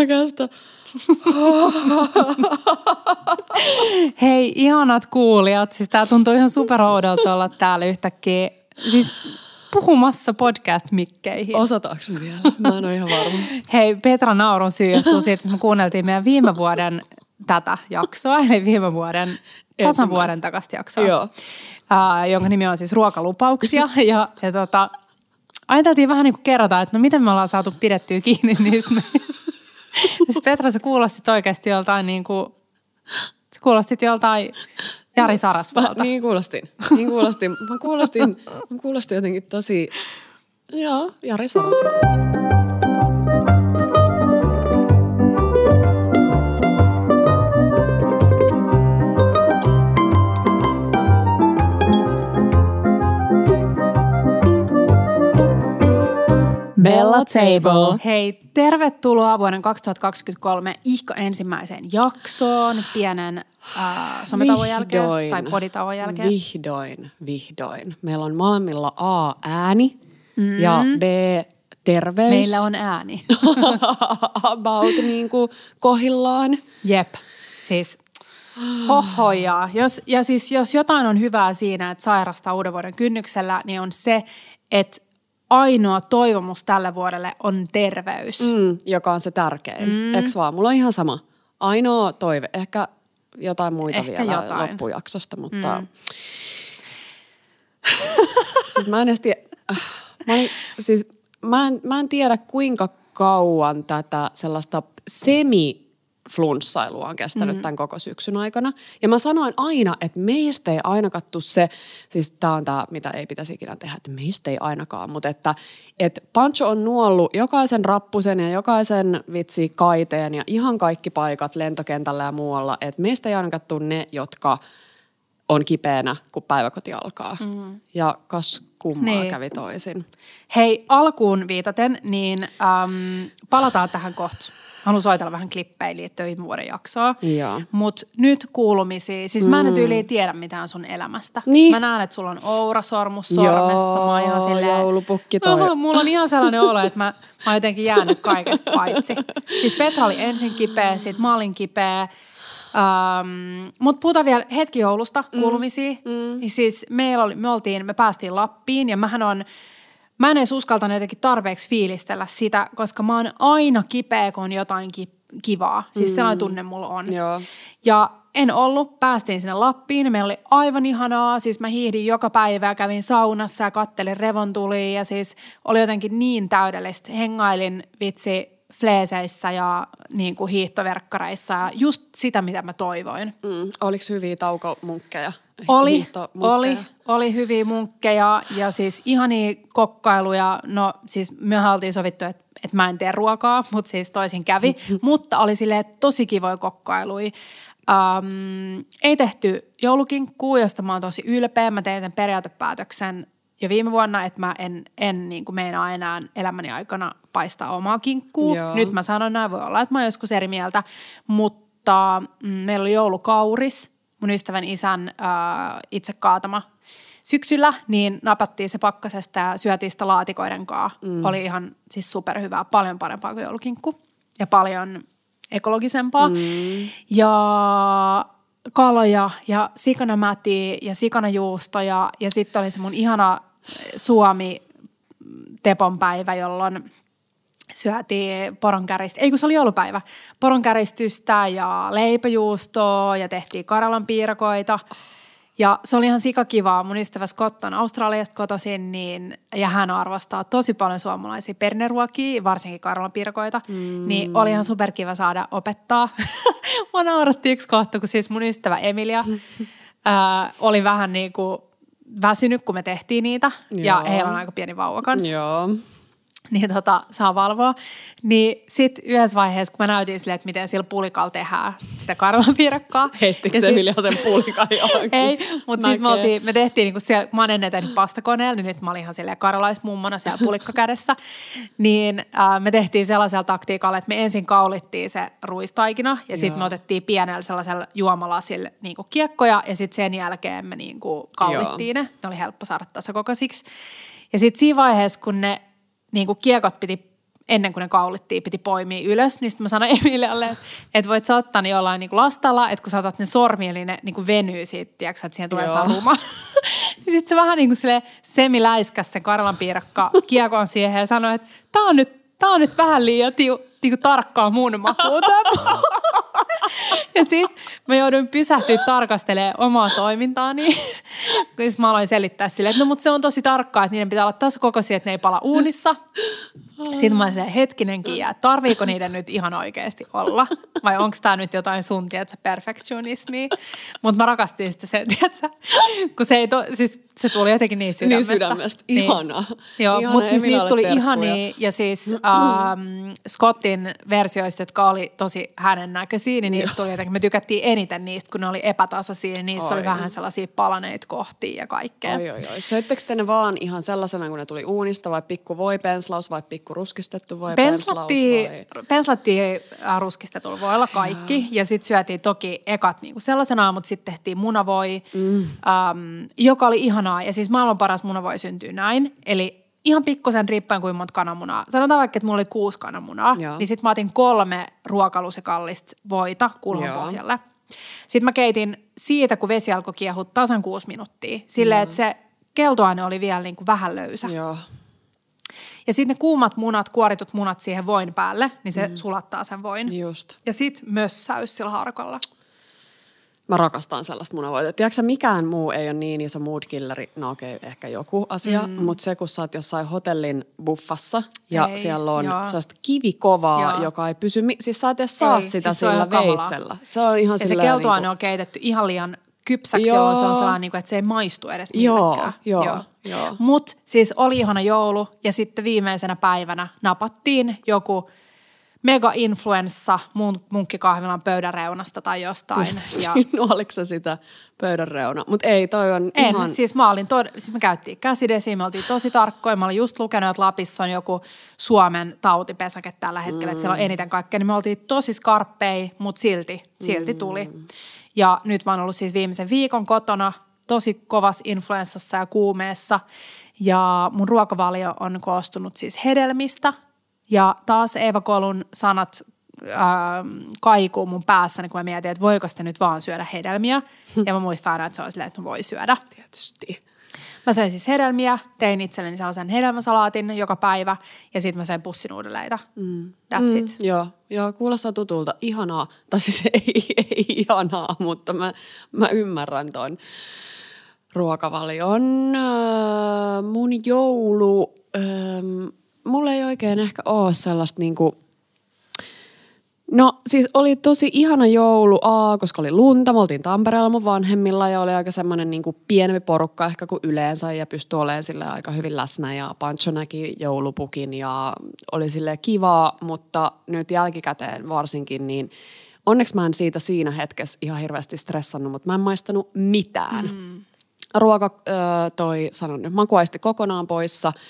Oikeasta. Hei, ihanat kuulijat. Siis tää tuntuu ihan superoudolta olla täällä yhtäkkiä. Siis puhumassa podcast-mikkeihin. Osataanko vielä? Mä en ole ihan varma. Hei, Petra naurun syy johtuu siitä, että me kuunneltiin meidän viime vuoden tätä jaksoa, eli viime vuoden, tasan vuoden takasta jaksoa, Joo. uh, jonka nimi on siis Ruokalupauksia. ja, ja tota, ajateltiin vähän niin kuin kerrata, että no miten me ollaan saatu pidettyä kiinni niistä. Siis Petra, sä kuulostit oikeasti joltain niin kuin, sä kuulostit joltain Jari Sarasvalta. Niin kuulostin. Niin kuulostin. Mä kuulostin, mä kuulostin jotenkin tosi... Joo, Jari Sarasvuo. Bella Table. Hei, tervetuloa vuoden 2023 ihka ensimmäiseen jaksoon, pienen äh, sometauon jälkeen tai poditauon jälkeen. Vihdoin, vihdoin. Meillä on molemmilla A, ääni mm. ja B, terveys. Meillä on ääni. about niin kuin kohillaan. Jep. Siis hohoja. Jos, ja siis jos jotain on hyvää siinä, että sairastaa uuden vuoden kynnyksellä, niin on se, että ainoa toivomus tälle vuodelle on terveys. Mm. Joka on se tärkein. Mm. Eikö vaan? Mulla on ihan sama. Ainoa toive. Ehkä jotain muita Ehkä vielä jotain. loppujaksosta, mutta... Mm. siis mä en edes tiedä... Mä, olin, siis mä, en, mä en tiedä, kuinka kauan tätä sellaista semi flunssailua on kestänyt mm. tämän koko syksyn aikana. Ja mä sanoin aina, että meistä ei aina kattu se, siis tää on tää, mitä ei pitäisi ikinä tehdä, että meistä ei ainakaan, mutta että, että Pancho on nuollut jokaisen rappusen ja jokaisen vitsi kaiteen ja ihan kaikki paikat lentokentällä ja muualla, että meistä ei aina kattu ne, jotka on kipeänä, kun päiväkoti alkaa. Mm. Ja kas kummaa Niin. niin. kävi toisin. Hei, alkuun viitaten, niin äm, palataan tähän kohta. Haluan soitella vähän klippejä liittyen viime vuoden jaksoa. Joo. Mutta nyt kuulumisia. Siis mä en nyt yli tiedä mitään sun elämästä. Niin. Mä näen, että sulla on oura-sormus sormessa. Mä oon ihan Joo, silleen, joulupukki toi. Aha, mulla on ihan sellainen olo, että mä, mä oon jotenkin jäänyt kaikesta paitsi. Siis Petra oli ensin kipeä, sit mä olin kipeä. Um, Mutta puhutaan vielä hetki joulusta, kuulumisia. Mm. Mm. Siis meillä oli, me, oltiin, me päästiin Lappiin ja mähän on, mä en edes uskaltanut jotenkin tarpeeksi fiilistellä sitä, koska mä oon aina kipeä, kun on jotain ki- kivaa. Siis mm. sellainen tunne mulla on. Joo. Ja en ollut, päästiin sinne Lappiin, meillä oli aivan ihanaa, siis mä hiihdin joka päivä kävin saunassa ja kattelin revontulia ja siis oli jotenkin niin täydellistä. Hengailin vitsi fleeseissä ja niin kuin hiihtoverkkareissa ja just sitä, mitä mä toivoin. Mm. Oliko hyviä taukomunkkeja? Oli, oli, oli hyviä munkkeja ja siis ihania kokkailuja. No siis me oltiin sovittu, että, että mä en tee ruokaa, mutta siis toisin kävi. mutta oli silleen tosi kivoja kokkailuja. Um, ei tehty joulukinkkuu, josta mä oon tosi ylpeä. Mä tein sen periaatepäätöksen jo viime vuonna, että mä en, en niin kuin meinaa enää elämäni aikana paistaa omaa kinkkuu. Joo. Nyt mä sanon näin, voi olla, että mä oon joskus eri mieltä. Mutta mm, meillä oli joulukauris, mun ystävän isän äh, itse kaatama syksyllä, niin napattiin se pakkasesta ja syötiin sitä laatikoiden kanssa. Mm. Oli ihan siis superhyvää, paljon parempaa kuin joulukinkku ja paljon ekologisempaa. Mm. Ja kaloja ja sikanamätiä ja sikanajuustoja ja sitten oli se mun ihana Suomi Tepon päivä, jolloin syötiin poronkäristä, ei kun se oli joulupäivä, poronkäristystä ja leipäjuustoa ja tehtiin karalan piirakoita. Ja se oli ihan sikakivaa. Mun ystävä Scott on Australiasta kotoisin, niin, ja hän arvostaa tosi paljon suomalaisia perneruokia, varsinkin karalan piirakoita. Mm. Niin oli ihan superkiva saada opettaa. Mua nauratti yksi kohta, kun siis mun ystävä Emilia ää, oli vähän niin kuin väsynyt, kun me tehtiin niitä. Ja Joo. heillä on aika pieni vauva kanssa Joo. Niin tota, saa valvoa. Niin sit yhdessä vaiheessa, kun mä näytin sille, että miten sillä pulikalla tehdään sitä karvapiirakkaa. Heittikö se sit- Emilia sen puolikan johonkin? Ei, mutta sitten me, oltiin, me tehtiin niinku siellä, mä oon ennen tehnyt pastakoneella, niin nyt mä olin ihan silleen karalaismummona siellä pulikka kädessä. Niin äh, me tehtiin sellaisella taktiikalla, että me ensin kaulittiin se ruistaikina ja sitten me Joo. otettiin pienellä sellaisella juomalasilla niinku kiekkoja ja sitten sen jälkeen me niinku kaulittiin ne. Ne oli helppo saada tasakokoisiksi. Ja sitten siinä vaiheessa, kun ne niinku kiekot piti ennen kuin ne kaulittiin, piti poimia ylös. Niin sitten mä sanoin Emilialle, että, voit sä ottaa ne jollain niin kuin lastalla, että kun sä otat ne sormi, eli ne niin kuin venyy siitä, tiiäksä, että siihen tulee saluma. sitten se vähän niin kuin sille semiläiskäs sen Karlan piirakka kiekon siihen ja sanoi, että tää on nyt, tää on nyt vähän liian tiu, niinku tarkkaa mun makuuta. ja sitten mä jouduin pysähtyä tarkastelemaan omaa toimintaani. kun mä aloin selittää silleen, että no mutta se on tosi tarkkaa, että niiden pitää olla tasakokoisia, että ne ei pala uunissa. Sitten mä olin hetkinenkin, että tarviiko niiden nyt ihan oikeasti olla? Vai onko tämä nyt jotain sun, tiedätkö, perfektionismi? Mutta mä rakastin sitä sen, tiedätkö, kun se ei, to, siis se tuli jotenkin niin sydämestä. Niin sydämestä, niin. ihanaa. Joo, mutta siis niistä tuli ihania ja siis ähm, Scottin versioista, jotka oli tosi hänen näköisiä, niin niistä tuli jotenkin, me tykättiin eniten niistä, kun ne oli epätasaisia, niin niissä oi. oli vähän sellaisia palaneita kohtia ja kaikkea. Oi, oi, oi. Söittekö te ne vaan ihan sellaisena, kun ne tuli uunista vai pikku voi penslaus vai pikku ruskistettu voi penslaus? Vai? Penslattiin äh, ruskistetulla voilla kaikki ja, sitten syötiin toki ekat niinku sellaisena, mutta sitten tehtiin munavoi, mm. äm, joka oli ihanaa. Ja siis maailman paras munavoi syntyy näin, eli ihan pikkusen riippuen kuin monta kananmunaa. Sanotaan vaikka, että mulla oli kuusi kananmunaa, Joo. niin sitten mä otin kolme ruokalusikallista voita kulhon pohjalle. Sitten mä keitin siitä, kun vesi alkoi kiehua tasan kuusi minuuttia. Silleen, että se keltoaine oli vielä niin kuin vähän löysä. Joo. Ja sitten ne kuumat munat, kuoritut munat siihen voin päälle, niin se mm. sulattaa sen voin. Just. Ja sitten mössäys sillä harkalla. Mä rakastan sellaista munavoita. Tiedätkö mikään muu ei ole niin iso mood killeri, no okei, okay, ehkä joku asia, mm. mutta se kun sä oot jossain hotellin buffassa ja ei, siellä on joo. sellaista kivikovaa, joo. joka ei pysy, siis sä et edes saa ei, sitä siis sillä veitsellä. Se on ihan Ja se niin kuin... on keitetty ihan liian kypsäksi, joo. jolloin se on sellainen, niin kuin, että se ei maistu edes millekään. Joo, joo, joo. Mutta siis oli ihana joulu ja sitten viimeisenä päivänä napattiin joku mega-influenssa mun, munkkikahvilan pöydän reunasta tai jostain. Ja... Nuoliko sitä pöydän reuna? Mutta ei, toi on en, ihan... siis mä olin, tod... siis me käyttiin käsidesiä, me oltiin tosi tarkkoja. Mä olin just lukenut, että Lapissa on joku Suomen tautipesäke tällä hetkellä, mm. että siellä on mm. eniten kaikkea. Niin me oltiin tosi skarppei, mutta silti, silti mm. tuli. Ja nyt mä oon ollut siis viimeisen viikon kotona tosi kovas influenssassa ja kuumeessa. Ja mun ruokavalio on koostunut siis hedelmistä. Ja taas Eeva Kolun sanat äh, kaikuu mun päässäni, kun mä mietin, että voiko sitä nyt vaan syödä hedelmiä. Ja mä muistan aina, että se on silleen, että voi syödä. Tietysti. Mä söin siis hedelmiä, tein itselleni sellaisen hedelmäsalaatin joka päivä ja sitten mä söin pussinuudeleita. Mm. That's mm, it. Joo, joo, kuulostaa tutulta. Ihanaa. Tai siis ei, ei ihanaa, mutta mä, mä ymmärrän ton ruokavalion. Äh, mun joulu, ähm, mulla ei oikein ehkä ole sellaista niinku – No siis oli tosi ihana joulu, A, koska oli lunta, me oltiin Tampereella mun vanhemmilla ja oli aika semmoinen niin pienempi porukka ehkä kuin yleensä ja pystyi olemaan sille aika hyvin läsnä ja Pancho näki joulupukin ja oli sille kivaa, mutta nyt jälkikäteen varsinkin niin onneksi mä en siitä siinä hetkessä ihan hirveästi stressannut, mutta mä en maistanut mitään. Mm. Ruoka äh, toi, sanon nyt, makuaisti kokonaan poissa –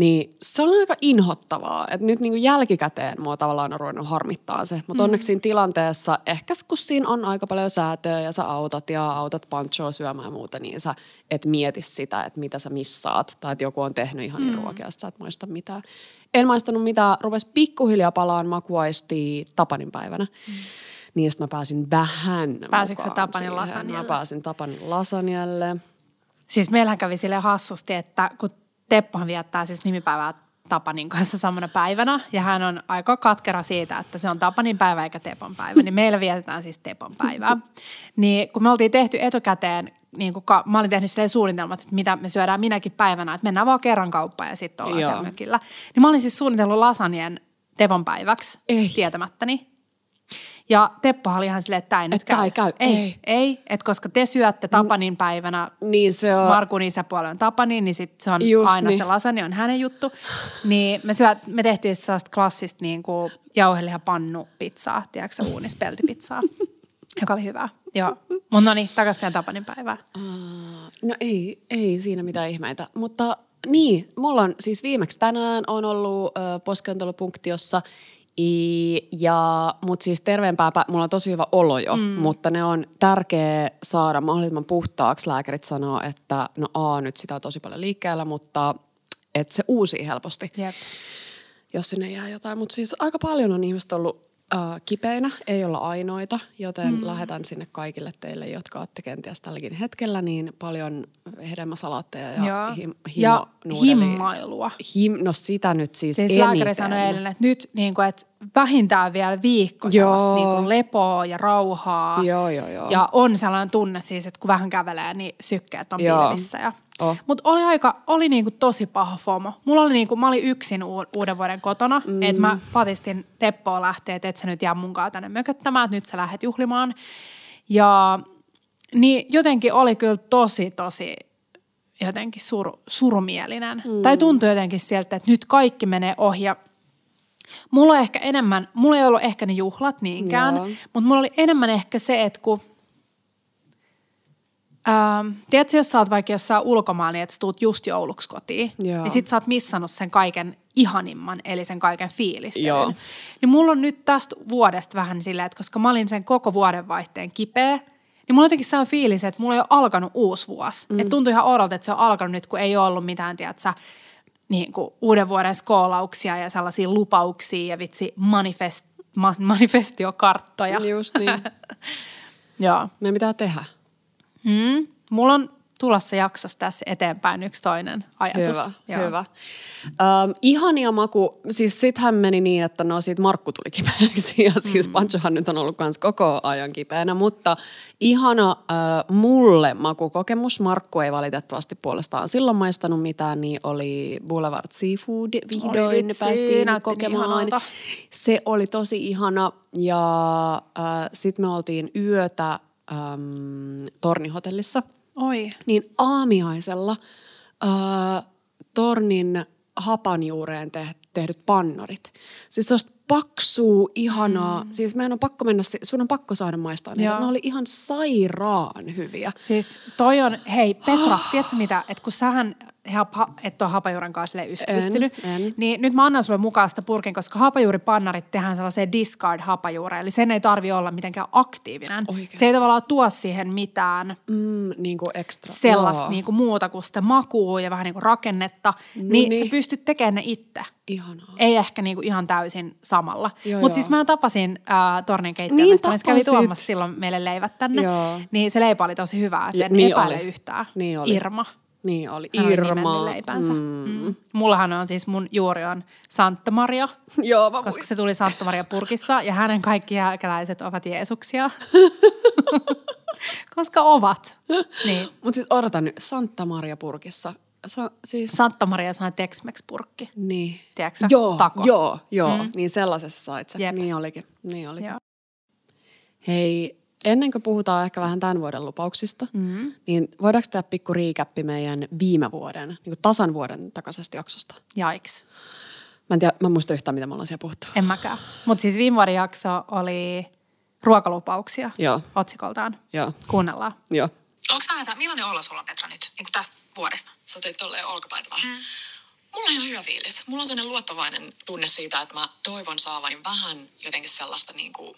niin se on aika inhottavaa, että nyt niin kuin jälkikäteen mua tavallaan on ruvennut harmittaa se. Mutta mm. onneksi siinä tilanteessa, ehkä kun siinä on aika paljon säätöä ja sä autat ja autat panchoa syömään ja muuta, niin sä et mieti sitä, että mitä sä missaat. Tai että joku on tehnyt ihan mm. ruokia, sä et maista mitään. En maistanut mitään, rupes pikkuhiljaa palaan makuaisti Tapanin päivänä. Mm. Niin sitten mä pääsin vähän Pääsitkö sä Tapanin lasanjalle? Mä pääsin Tapanin lasanjalle. Siis meillähän kävi sille hassusti, että kun Teppohan viettää siis nimipäivää Tapanin kanssa samana päivänä ja hän on aika katkera siitä, että se on Tapanin päivä eikä Tepon päivä, niin meillä vietetään siis Tepon päivää. Niin kun me oltiin tehty etukäteen, niin kun ka- mä olin tehnyt silleen suunnitelmat, että mitä me syödään minäkin päivänä, että mennään vaan kerran kauppaan ja sitten ollaan siellä mökillä. Niin mä olin siis suunnitellut lasanien Tepon päiväksi Ei. tietämättäni. Ja Teppo oli ihan silleen, että tämä ei nyt käy. Ei, käy. Ei, ei. ei että koska te syötte Tapanin päivänä, niin se on. Markun isäpuoli on Tapanin, niin sit se on Just aina niin. se lasani on hänen juttu. Niin me, syöt, me tehtiin sellaista klassista niin kuin jauhelihapannu pizzaa, tiedätkö uunispeltipizzaa, joka oli hyvä. Joo, mutta no niin, takaisin Tapanin päivää. No ei, ei siinä mitään ihmeitä, mutta niin, mulla on siis viimeksi tänään on ollut äh, poskentelupunktiossa ja, mutta siis terveempää, mulla on tosi hyvä olo jo, mm. mutta ne on tärkeä saada mahdollisimman puhtaaksi. Lääkärit sanoo, että no A, nyt sitä on tosi paljon liikkeellä, mutta että se uusi helposti. Yep. jos sinne jää jotain. Mutta siis aika paljon on ihmiset ollut äh, kipeinä, ei olla ainoita, joten mm. lähetän sinne kaikille teille, jotka olette kenties tälläkin hetkellä, niin paljon hedelmäsalaatteja ja, Joo. him, ja himo- himmailua. Him, no sitä nyt siis, Siis eniten. lääkäri sanoi eilen, että nyt niin kuin, että vähintään vielä viikko Joo. niin kuin lepoa ja rauhaa. Joo, joo, joo. Ja on sellainen tunne siis, että kun vähän kävelee, niin sykkeet on Joo. pilvissä. Ja... Oh. Mutta oli aika, oli niinku tosi paha FOMO. Mulla oli niinku, mä olin yksin uuden vuoden kotona, mm. että mä patistin Teppoa lähteä, että et sä nyt jää munkaan tänne mököttämään, että nyt sä lähdet juhlimaan. Ja niin jotenkin oli kyllä tosi, tosi jotenkin sur, surumielinen. Mm. Tai tuntui jotenkin sieltä, että nyt kaikki menee ohi ja Mulla ehkä enemmän, mulla ei ollut ehkä ne juhlat niinkään, Joo. mutta mulla oli enemmän ehkä se, että kun Ähm, tiedätkö, jos sä oot vaikka jossain ulkomailla, niin että sä tuut just jouluksi kotiin, Joo. niin sit sä oot missannut sen kaiken ihanimman, eli sen kaiken fiilistelyn. Joo. Niin mulla on nyt tästä vuodesta vähän silleen, että koska mä olin sen koko vuodenvaihteen kipeä, niin mulla on jotenkin sellainen fiilis, että mulla ei ole alkanut uusi vuosi. Mm. Että tuntuu ihan oudolta, että se on alkanut nyt, kun ei ole ollut mitään, tiedätkö, niin kuin uuden vuoden skoolauksia ja sellaisia lupauksia ja vitsi manifest, ma, manifestiokarttoja. Just niin. Joo. Meidän pitää tehdä. Mm. Mulla on tulossa jaksossa tässä eteenpäin yksi toinen ajatus. Hyvä, Joo. hyvä. Ähm, ihania maku, siis sittenhän meni niin, että no siitä Markku tuli kipeäksi ja siis mm. Panchohan nyt on ollut kans koko ajan kipeänä, mutta ihana äh, mulle makukokemus, Markku ei valitettavasti puolestaan silloin maistanut mitään, niin oli Boulevard Seafood vihdoin vitsi, päästiin niin kokemaan. Se oli tosi ihana ja äh, sitten me oltiin yötä ähm, Tornihotellissa – Oi. niin aamiaisella ää, tornin hapanjuureen te- tehdyt pannarit. Siis se paksuu, ihanaa. Mm. Siis meidän on pakko mennä, sun on pakko saada maistaa niitä. Joo. Ne oli ihan sairaan hyviä. Siis toi on, hei Petra, tiedätkö mitä, että kun sähän hap- et ole hapajuuren kanssa ystävystynyt, En, en. niin nyt mä annan sulle mukaan sitä purkin, koska hapajuuripannarit tehdään sellaiseen discard hapajuureen, eli sen ei tarvi olla mitenkään aktiivinen. Oikeesti? Se ei tavallaan tuo siihen mitään Mm, niin kuin ekstra. sellaista Joo. niin kuin muuta kuin sitä makua ja vähän niin kuin rakennetta, No niin, niin. sä pystyt tekemään ne itse. Ihanaa. Ei ehkä niinku ihan täysin samalla. Mutta siis mä tapasin äh, tornin keittiön Niin niin se kävi tuomassa silloin meille leivät tänne. Joo. Niin se leipä oli tosi hyvä, että en niin epäile oli. yhtään. Niin oli. Irma. Niin oli. Hän oli Irma. nimennyt leipänsä. Mm. Mm. Mullahan on siis mun juuri on Santa Maria, Joo, mä koska se tuli Santa Maria purkissa ja hänen kaikki jälkeläiset ovat Jeesuksia. koska ovat. Niin. Mutta siis odota nyt, Santa Maria purkissa. Sa- siis, Santa Maria sanoi Tex-Mex-purkki. niin. Tiedätkö Joo, Tako. joo, joo. Mm. Mm. Niin sellaisessa sait se. Jep. Niin olikin. Niin olikin. Joo. Hei, ennen kuin puhutaan ehkä vähän tämän vuoden lupauksista, mm. niin voidaanko tehdä pikku riikäppi meidän viime vuoden, niin kuin tasan vuoden takaisesta jaksosta? Jaiks. Mä en, tiedä, mä en muista yhtään, mitä me ollaan siellä puhuttu. En mäkään. Mutta siis viime vuoden jakso oli ruokalupauksia Joo, otsikoltaan. joo, Kuunnellaan. joo. Onko vähän sä, millainen olla sulla Petra nyt, niin kuin tästä vuodesta? Sä teit tolleen olkapäitä vähän. Mm. Mulla on ihan hyvä fiilis. Mulla on sellainen luottavainen tunne siitä, että mä toivon saavani vähän jotenkin sellaista niin kuin,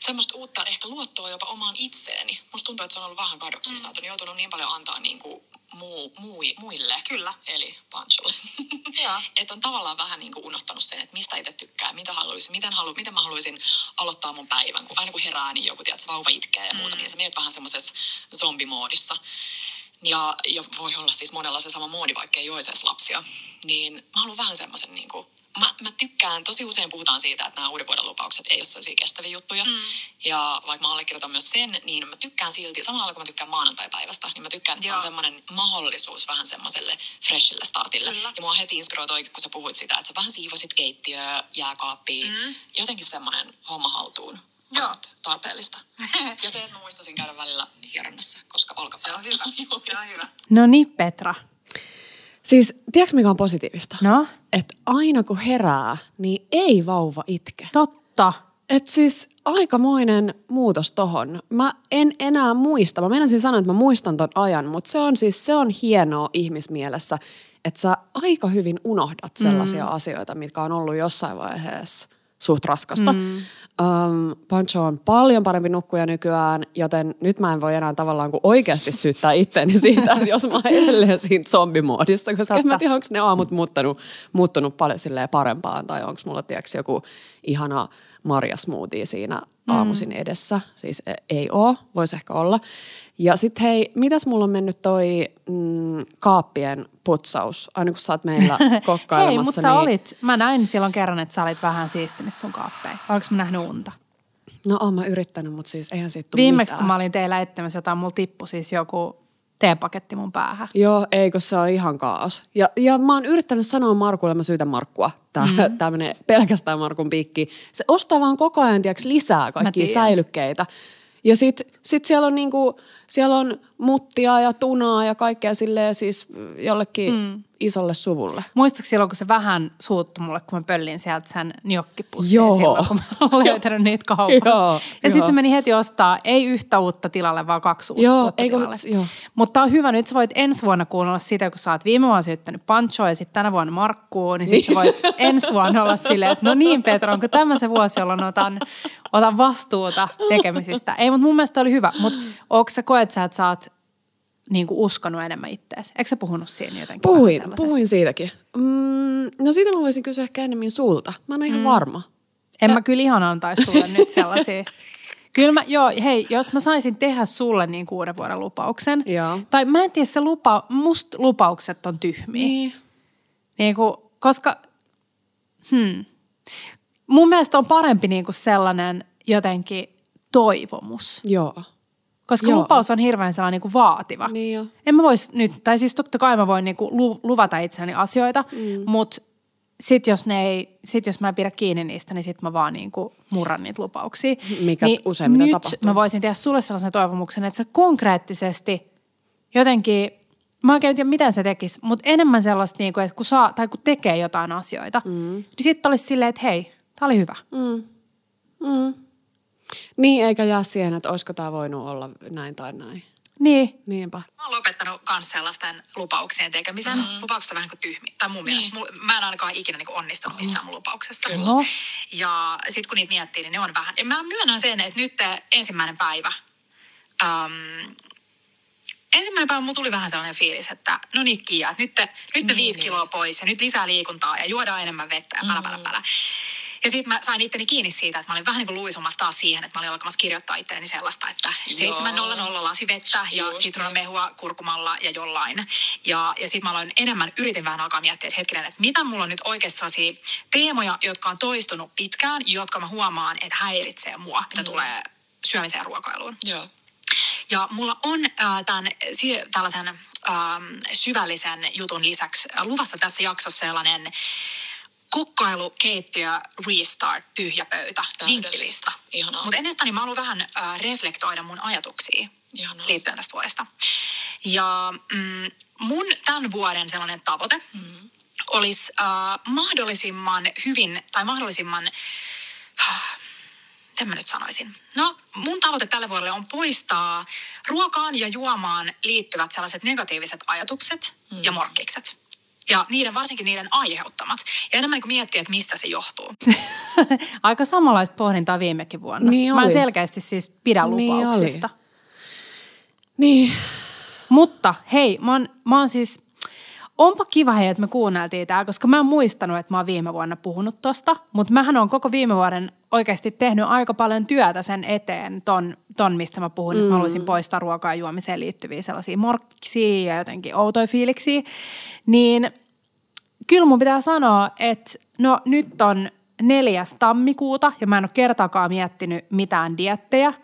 semmoista uutta ehkä luottoa jopa omaan itseeni. Musta tuntuu, että se on ollut vähän kadoksissa, mm. että on joutunut niin paljon antaa niin kuin muu, mui, muille. Kyllä. Eli Pancholle. Joo. että on tavallaan vähän niin kuin unohtanut sen, että mistä itse tykkää, mitä haluaisin, miten, halu, miten mä haluaisin aloittaa mun päivän. Kun aina kun herää, niin joku tiedät, vauva itkee ja muuta, mm. niin sä meet vähän semmoisessa zombimoodissa. Ja, ja voi olla siis monella se sama moodi, vaikka ei edes lapsia. Niin mä haluan vähän semmoisen niin kuin, mä, mä tykkään, tosi usein puhutaan siitä, että nämä uuden vuoden lupaukset ei ole sellaisia kestäviä juttuja. Mm. Ja vaikka mä allekirjoitan myös sen, niin mä tykkään silti, samalla lailla kun mä tykkään maanantai-päivästä, niin mä tykkään, että Joo. on semmoinen mahdollisuus vähän semmoiselle freshille startille. Kyllä. Ja mua heti inspiroi toi, kun sä puhuit sitä, että sä vähän siivosit keittiöä, jääkaappia, mm. jotenkin semmoinen homma haltuun. Joo. Tarpeellista. ja se, että mä muistasin käydä välillä hieronnassa, koska olkapäät Se on hyvä. Se on hyvä. No niin, Petra. Siis, tiedätkö mikä on positiivista? No, Että aina kun herää, niin ei vauva itke. totta. Et siis aikamoinen muutos tohon. Mä en enää muista. Mä meinasin sanoa, että mä muistan ton ajan, mutta se on siis se on hienoa ihmismielessä, että sä aika hyvin unohdat sellaisia mm. asioita, mitkä on ollut jossain vaiheessa suht raskasta. Mm. Um, Pancho on paljon parempi nukkuja nykyään, joten nyt mä en voi enää tavallaan kuin oikeasti syyttää itteeni siitä, että jos mä oon edelleen siinä zombimoodissa, koska Totta. en mä tiedä, onko ne aamut muuttanut, muuttunut paljon parempaan tai onko mulla tiedätkö, joku ihana marjasmoothie siinä aamuisin edessä. Siis e- ei oo, voisi ehkä olla. Ja sitten hei, mitäs mulla on mennyt toi mm, kaappien putsaus, aina kun sä oot meillä kokkailemassa. hei, mutta niin... sä olit, mä näin silloin kerran, että sä olit vähän siistinyt sun kaappeja. Oliko mä nähnyt unta? No oon mä yrittänyt, mutta siis eihän siitä Viimeksi mitään. kun mä olin teillä etsimässä jotain, mulla tippui siis joku teepaketti mun päähän. Joo, ei kun se on ihan kaos. Ja, ja mä oon yrittänyt sanoa Markulle, mä syytän Markkua. Tää, mm. tää menee pelkästään Markun piikki. Se ostaa vaan koko ajan tiiäks, lisää kaikkia säilykkeitä. Ja sit, sit siellä on niinku, siellä on muttia ja tunaa ja kaikkea silleen siis jollekin mm. isolle suvulle. Muistatko silloin, kun se vähän suuttui mulle, kun mä pöllin sieltä sen njokkipussin Joo. silloin, kun mä olen löytänyt niitä kaupasta. Joo, ja sitten se meni heti ostaa, ei yhtä uutta tilalle, vaan kaksi uutta, joo, uutta tilalle. Joo. Mutta on hyvä, nyt sä voit ensi vuonna kuunnella sitä, kun sä oot viime vuonna syyttänyt Panchoa ja sitten tänä vuonna Markkuun, niin sitten niin. sä voit ensi vuonna olla silleen, että no niin Petra, onko tämä se vuosi, jolloin otan, otan vastuuta tekemisistä. Ei, mutta mun mielestä oli hyvä. Mutta onko sä koet sä, että sä oot niin kuin uskonut enemmän ittees? Eikö sä puhunut siinä jotenkin Puhuin, puhuin siitäkin. Mm, no siitä mä voisin kysyä ehkä enemmän sulta. Mä en ole ihan mm. varma. En ja... mä kyllä ihan antaisi sulle nyt sellaisia. Kyllä mä, joo, hei, jos mä saisin tehdä sulle niin kuuden vuoden lupauksen. Joo. Tai mä en tiedä, se lupa, musta lupaukset on tyhmiä. Niin. niin kuin, koska, hmm. Mun mielestä on parempi niin kuin sellainen jotenkin toivomus. Joo. Koska Joo. lupaus on hirveän sellainen niin kuin vaativa. Niin jo. En mä vois nyt, tai siis totta kai mä voin niin kuin luvata itselleni asioita, mm. mutta sit jos, ne ei, sit jos mä en pidä kiinni niistä, niin sit mä vaan niin kuin murran niitä lupauksia. Mikä niin useimmiten nyt tapahtuu. mä voisin tehdä sulle sellaisen toivomuksen, että sä konkreettisesti jotenkin, mä oikein tiedä miten se tekisi, mutta enemmän sellaista, niin kuin, että kun saa, tai kun tekee jotain asioita, mm. niin sitten olisi silleen, että hei, tää oli hyvä. Mm. Mm. Niin, eikä jää siihen, että olisiko tämä voinut olla näin tai näin. Niin. Niinpä. Mä oon lopettanut myös sellaisten lupauksien tekemisen. Mm. Lupaukset on vähän kuin tyhmiä. Tai mun niin. mielestä. Mä en ainakaan ikinä niin onnistunut missään mun lupauksessa. Kyllä. Ja sit kun niitä miettii, niin ne on vähän. Ja mä myönnän sen, että nyt ensimmäinen päivä, ähm, ensimmäinen päivä mulla tuli vähän sellainen fiilis, että no niin Kiia, nyt, nyt niin, viisi niin. kiloa pois ja nyt lisää liikuntaa ja juodaan enemmän vettä ja pälä, pälä, pälä. Mm. Ja sitten mä sain itteni kiinni siitä, että mä olin vähän niin kuin luisumassa taas siihen, että mä olin alkamassa kirjoittaa itselleni sellaista, että 700 lasi vettä ja mehua kurkumalla ja jollain. Ja, ja sitten mä aloin enemmän, yritin vähän alkaa miettiä, että hetkinen, että mitä mulla on nyt oikeasti sellaisia teemoja, jotka on toistunut pitkään, jotka mä huomaan, että häiritsee mua, mitä mm. tulee syömiseen ja ruokailuun. Joo. Ja mulla on äh, tämän, tällaisen äh, syvällisen jutun lisäksi luvassa tässä jaksossa sellainen kokkailu, keittiö, restart, tyhjä pöytä, vinkkilista. Mutta ennen sitä niin mä haluan vähän äh, reflektoida mun ajatuksia Ihanaa. liittyen tästä vuodesta. Ja mm, mun tämän vuoden sellainen tavoite mm. olisi äh, mahdollisimman hyvin tai mahdollisimman... Äh, miten mä nyt sanoisin? No, mun tavoite tälle vuodelle on poistaa ruokaan ja juomaan liittyvät sellaiset negatiiviset ajatukset mm. ja morkkikset ja niiden, varsinkin niiden aiheuttamat. Ja enemmän niin miettiä, että mistä se johtuu. Aika samanlaista pohdintaa viimekin vuonna. Niin Mä en selkeästi siis pidä niin lupauksista. Niin, niin. Mutta hei, mä oon, mä oon siis, onpa kiva hei, että me kuunneltiin tää, koska mä oon muistanut, että mä oon viime vuonna puhunut tosta, mutta mähän on koko viime vuoden oikeasti tehnyt aika paljon työtä sen eteen, ton, ton mistä mä puhun, mm. että mä haluaisin poistaa ruokaa ja juomiseen liittyviä sellaisia morkkisia ja jotenkin outoja fiiliksiä, niin kyllä mun pitää sanoa, että no nyt on neljäs tammikuuta ja mä en ole kertaakaan miettinyt mitään diettejä.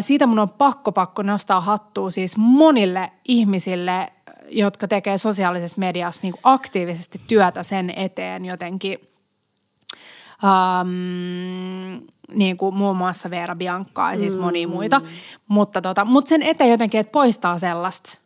Siitä mun on pakko pakko nostaa hattua siis monille ihmisille, jotka tekee sosiaalisessa mediassa niin kuin aktiivisesti työtä sen eteen jotenkin. Um, niin kuin muun muassa Veera Biancaa ja siis monia mm. muita. Mutta, tota, mutta sen eteen jotenkin, että poistaa sellaista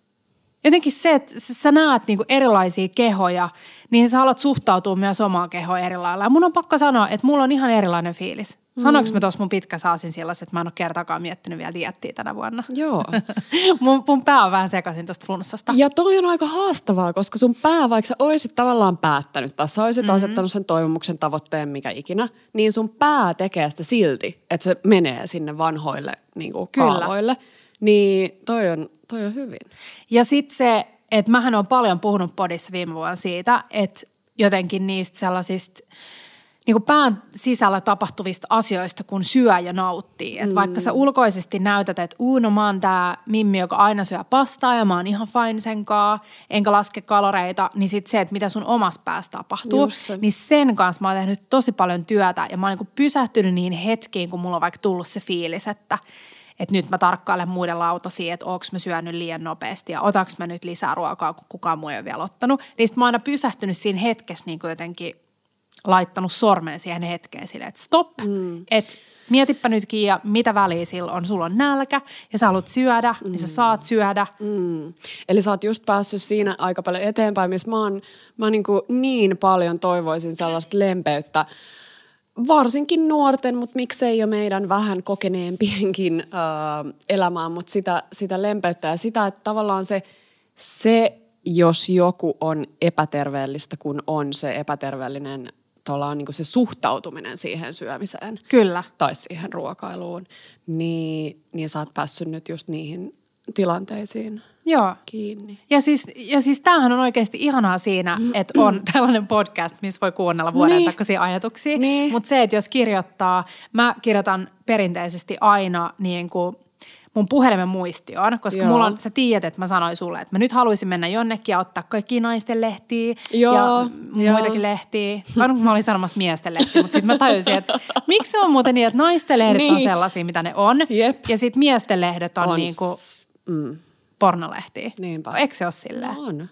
jotenkin se, että sä näet niinku erilaisia kehoja, niin sä haluat suhtautua myös omaan kehoon eri lailla. Ja mun on pakko sanoa, että mulla on ihan erilainen fiilis. Sanoinko mä tuossa mun pitkä saasin sellaiset, että mä en ole kertaakaan miettinyt vielä diettiä tänä vuonna. Joo. mun, mun pää on vähän sekaisin tuosta flunssasta. Ja toi on aika haastavaa, koska sun pää, vaikka sä oisit tavallaan päättänyt tai sä oisit mm-hmm. asettanut sen toivomuksen tavoitteen mikä ikinä, niin sun pää tekee sitä silti, että se menee sinne vanhoille niin kuin kaavoille. Niin toi on, toi on hyvin. Ja sitten se, että mähän on paljon puhunut podissa viime vuonna siitä, että jotenkin niistä sellaisista niin kuin pään sisällä tapahtuvista asioista, kun syö ja nauttii. Et mm. Vaikka sä ulkoisesti näytät, että uu, no mä oon tää mimmi, joka aina syö pastaa ja mä oon ihan fine senkaan, enkä laske kaloreita, niin sit se, että mitä sun omassa päässä tapahtuu, niin sen kanssa mä oon tehnyt tosi paljon työtä ja mä oon niin pysähtynyt niihin hetkiin, kun mulla on vaikka tullut se fiilis, että – että nyt mä tarkkailen muiden lautasia, että onko mä syönyt liian nopeasti ja otaks mä nyt lisää ruokaa, kun kukaan muu ei ole vielä ottanut. Niin mä oon aina pysähtynyt siinä hetkessä niin kuin jotenkin laittanut sormen siihen hetkeen silleen, että stop, mm. että mietipä nytkin ja mitä väliä sillä on. Sulla on nälkä ja sä haluat syödä, mm. niin sä saat syödä. Mm. Eli sä oot just päässyt siinä aika paljon eteenpäin, missä mä, oon, mä niin, kuin niin paljon toivoisin sellaista lempeyttä varsinkin nuorten, mutta miksei jo meidän vähän kokeneempienkin äh, elämään, mutta sitä, sitä lempeyttä ja sitä, että tavallaan se, se, jos joku on epäterveellistä, kun on se epäterveellinen tavallaan niin se suhtautuminen siihen syömiseen. Kyllä. Tai siihen ruokailuun, niin, niin sä oot päässyt nyt just niihin tilanteisiin Joo. kiinni. Ja siis, ja siis tämähän on oikeasti ihanaa siinä, että on tällainen podcast, missä voi kuunnella vuoden niin. takaisin ajatuksia. Niin. Mutta se, että jos kirjoittaa, mä kirjoitan perinteisesti aina niin kuin mun puhelimen muistioon, koska Joo. mulla on, sä tiedät, että mä sanoin sulle, että mä nyt haluaisin mennä jonnekin ja ottaa kaikki naisten lehtiä Joo. ja Joo. muitakin lehtiä. Mä, mä olin sanomassa miesten lehtiä, mutta sitten mä tajusin, että miksi se on muuten niin, että naisten lehdet niin. on sellaisia, mitä ne on. Jep. Ja sitten miesten lehdet on, on niin kuin, mm pornolehtiä. Niinpä. Eikö se ole silleen? No on.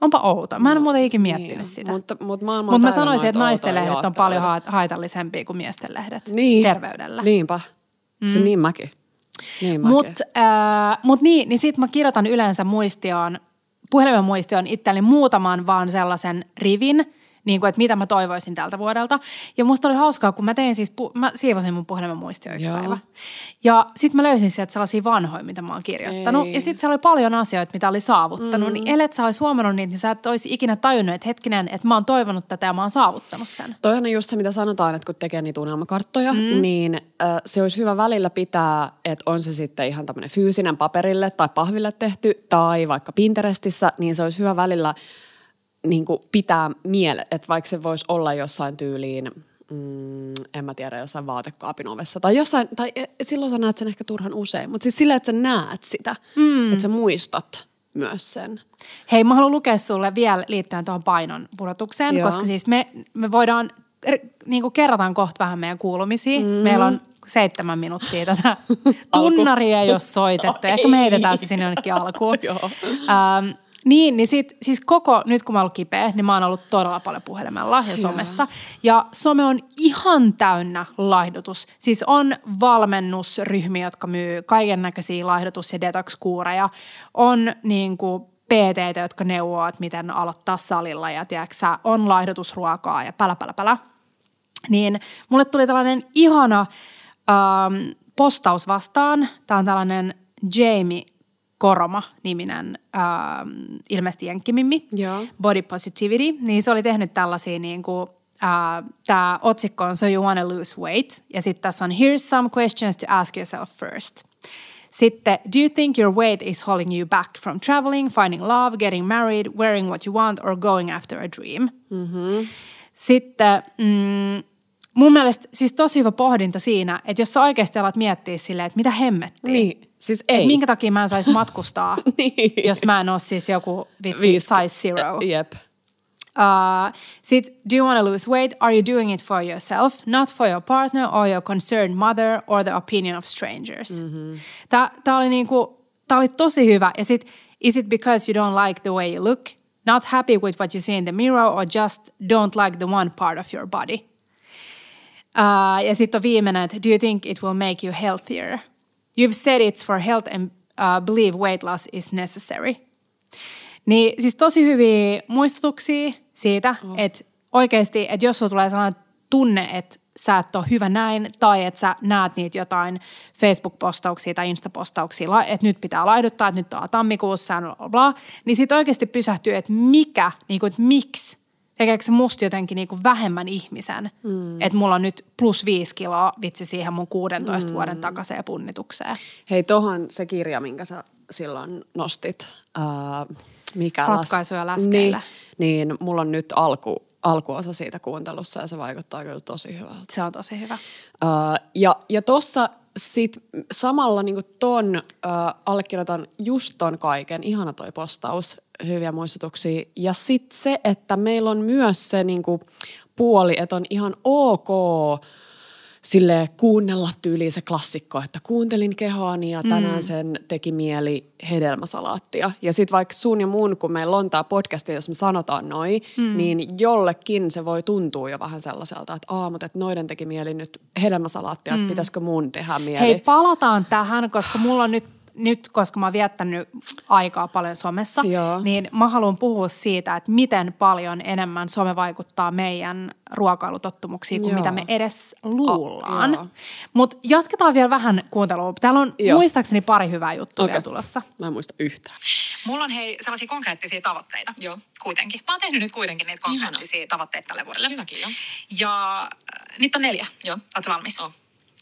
Onpa outo. Mä en no, muuten ikinä miettinyt niin, sitä. Mutta, mutta, mutta mä sanoisin, että naisten lehdet on paljon haitallisempia kuin miesten lehdet niin. terveydellä. Niinpä. Se mm. niin mäkin. Niin Mutta äh, mut niin, niin sit mä kirjoitan yleensä muistioon, puhelimen muistioon itselleni muutaman vaan sellaisen rivin – niin kuin, että mitä mä toivoisin tältä vuodelta. Ja musta oli hauskaa, kun mä tein siis, mä siivosin mun puhelimen muistio yksi Joo. päivä. Ja sitten mä löysin sieltä sellaisia vanhoja, mitä mä oon kirjoittanut. Ei. Ja sitten siellä oli paljon asioita, mitä oli saavuttanut. Mm. Niin ellet sä olisi huomannut niitä, niin sä et olisi ikinä tajunnut, että hetkinen, että mä oon toivonut tätä ja mä oon saavuttanut sen. Toi on just se, mitä sanotaan, että kun tekee niitä unelmakarttoja, mm. niin äh, se olisi hyvä välillä pitää, että on se sitten ihan tämmöinen fyysinen paperille tai pahville tehty tai vaikka Pinterestissä, niin se olisi hyvä välillä – niin kuin pitää miele, että vaikka se voisi olla jossain tyyliin, mm, en mä tiedä, jossain vaatekaapin ovessa tai jossain, tai e, silloin sä näet sen ehkä turhan usein, mutta siis sillä, että sä näet sitä, mm. että sä muistat myös sen. Hei, mä haluan lukea sulle vielä liittyen tuohon painon pudotukseen, Joo. koska siis me, me voidaan, niin kuin kerrataan kohta vähän meidän kuulumisia. Mm. Meillä on seitsemän minuuttia tätä tunnaria, jos soitettu. Oh, Ehkä me heitetään se sinne jonnekin alkuun. Joo. Ähm, niin, niin sit, siis koko, nyt kun mä oon kipeä, niin mä oon ollut todella paljon puhelimella ja somessa. Joo. Ja some on ihan täynnä laihdutus. Siis on valmennusryhmiä, jotka myy kaiken näköisiä laihdutus- ja detox-kuureja. On niin kuin PT, jotka neuvoo, että miten aloittaa salilla ja tiedätkö, on laihdutusruokaa ja pälä, pälä, pälä. Niin mulle tuli tällainen ihana ähm, postaus vastaan. Tämä on tällainen Jamie Koroma-niminen äh, ilmeisesti jenkkimimmi, Joo. Body Positivity, niin se oli tehnyt tällaisia niin kuin, äh, tämä otsikko on So You Wanna Lose Weight, ja sitten tässä on Here's some questions to ask yourself first. Sitten, do you think your weight is holding you back from traveling, finding love, getting married, wearing what you want or going after a dream? Mm-hmm. Sitten, mm, mun mielestä siis tosi hyvä pohdinta siinä, että jos sä oikeasti alat miettiä silleen, että mitä hemmettiin. Niin. Siis ei. Minkä takia mä en saisi matkustaa, niin. jos mä en ole siis joku vitsi Viist. size zero. Jep. Uh, sit, do you want to lose weight? Are you doing it for yourself, not for your partner or your concerned mother or the opinion of strangers? Mm-hmm. Tämä oli, niinku, oli tosi hyvä. Ja sit, is it because you don't like the way you look, not happy with what you see in the mirror or just don't like the one part of your body? Uh, ja sitten on viimeinen, että do you think it will make you healthier? You've said it's for health and uh, believe weight loss is necessary. Niin siis tosi hyviä muistutuksia siitä, oh. että oikeasti, että jos sulla tulee sellainen tunne, että sä et ole hyvä näin, tai että sä näet niitä jotain Facebook-postauksia tai Insta-postauksia, että nyt pitää laiduttaa, että nyt on tammikuussa bla, bla, niin sitten oikeasti pysähtyy, että mikä, niin kuin, että miksi tekeekö se musta jotenkin niin kuin vähemmän ihmisen, mm. että mulla on nyt plus viisi kiloa vitsi siihen mun 16 mm. vuoden takaisin punnitukseen. Hei, tohon se kirja, minkä sä silloin nostit, uh, mikä Ratkaisuja las... läskeillä. Niin, niin mulla on nyt alku, alkuosa siitä kuuntelussa ja se vaikuttaa kyllä tosi hyvältä. Se on tosi hyvä. Uh, ja, ja tossa sit samalla niin ton uh, allekirjoitan just ton kaiken. Ihana toi postaus, hyviä muistutuksia. Ja sitten se, että meillä on myös se niin puoli, että on ihan ok sille kuunnella tyyliin se klassikko, että kuuntelin kehoani ja tänään mm. sen teki mieli hedelmäsalaattia. Ja sitten vaikka sun ja mun, kun meillä on tämä podcast, jos me sanotaan noin, mm. niin jollekin se voi tuntua jo vähän sellaiselta, että aamut, että noiden teki mieli nyt hedelmäsalaattia, mm. että pitäisikö mun tehdä mieli. Hei, palataan tähän, koska mulla on nyt nyt, koska mä oon viettänyt aikaa paljon somessa, Joo. niin mä haluan puhua siitä, että miten paljon enemmän some vaikuttaa meidän ruokailutottumuksiin kuin Joo. mitä me edes luullaan. Oh, Mutta jatketaan vielä vähän kuuntelua. Täällä on Joo. muistaakseni pari hyvää juttua okay. vielä tulossa. Mä en muista yhtään. Mulla on hei sellaisia konkreettisia tavoitteita. Joo. Kuitenkin. Mä oon tehnyt nyt kuitenkin niitä konkreettisia Ihana. tavoitteita tälle vuodelle. Minäkin, jo. Ja äh, niitä on neljä. Joo. Ootko valmis? Oh.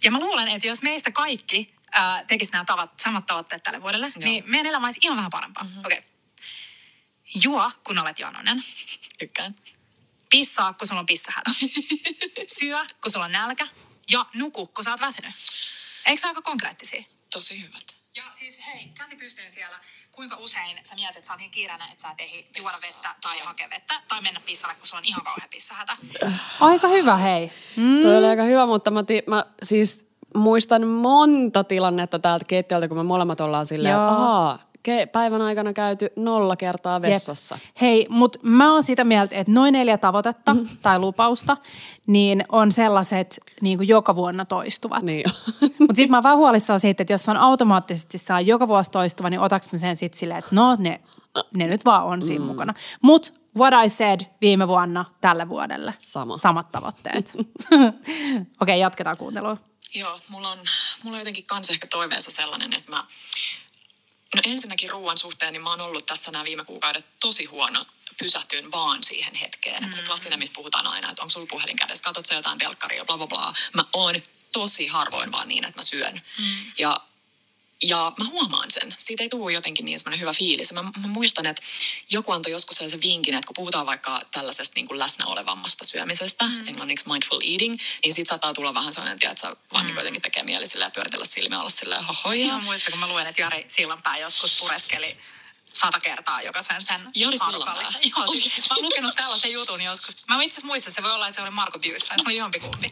Ja mä luulen, että jos meistä kaikki ää, tekisi nämä tavat, samat tavoitteet tälle vuodelle, Joo. niin meidän elämä olisi ihan vähän parempaa. Mm-hmm. Okei. Okay. Juo, kun olet janoinen. Tykkään. Pissaa, kun sulla on pissahätä. Syö, kun sulla on nälkä. Ja nuku, kun sä oot väsynyt. Eikö se aika konkreettisia? Tosi hyvät. Ja siis hei, käsi pystyyn siellä. Kuinka usein sä mietit, että sä oot niin kiireinen, että sä et ehdi juoda vettä tai hakea vettä tai mennä pissalle, kun sulla on ihan kauhean pissahätä? Aika hyvä, hei. Mm. Toi oli aika hyvä, mutta mä, ti- mä siis muistan monta tilannetta täältä keittiöltä, kun me molemmat ollaan silleen, Joo. että ahaa, päivän aikana käyty nolla kertaa vessassa. Jep. Hei, mutta mä oon sitä mieltä, että noin neljä tavoitetta mm. tai lupausta, niin on sellaiset niin kuin joka vuonna toistuvat. Niin mutta sitten mä oon vähän huolissaan siitä, että jos on automaattisesti saa joka vuosi toistuva, niin otaks mä sen sitten silleen, että no ne, ne nyt vaan on siinä mm. mukana. Mutta what I said viime vuonna tälle vuodelle. Sama. Samat tavoitteet. Okei, okay, jatketaan kuuntelua. Joo, mulla on, mulla on jotenkin kans ehkä toiveensa sellainen, että mä... No ensinnäkin ruoan suhteen, niin mä oon ollut tässä nämä viime kuukaudet tosi huono pysähtyyn vaan siihen hetkeen. Mm. Että se klassinen, mistä puhutaan aina, että onko sulla puhelin kädessä, katsot sä jotain telkkaria, bla bla bla. Mä oon tosi harvoin vaan niin, että mä syön. Mm. Ja ja mä huomaan sen. Siitä ei tule jotenkin niin semmoinen hyvä fiilis. Mä, mä muistan, että joku antoi joskus sellaisen vinkin, että kun puhutaan vaikka tällaisesta niin kuin läsnä olevammasta syömisestä, mm. englanniksi mindful eating, niin siitä saattaa tulla vähän sellainen, että sä vaan mm. niin jotenkin tekee mieli silleen pyöritellä silmiä olla silleen hohoja. Mä muistan, kun mä luen, että Jari Sillanpää joskus pureskeli sata kertaa jokaisen sen Jari Sillanpää. Joo, siis mä oon lukenut tällaisen jutun joskus. Mä itse asiassa muistan, se voi olla, että se oli Marko Byyström, se oli jompikumpi.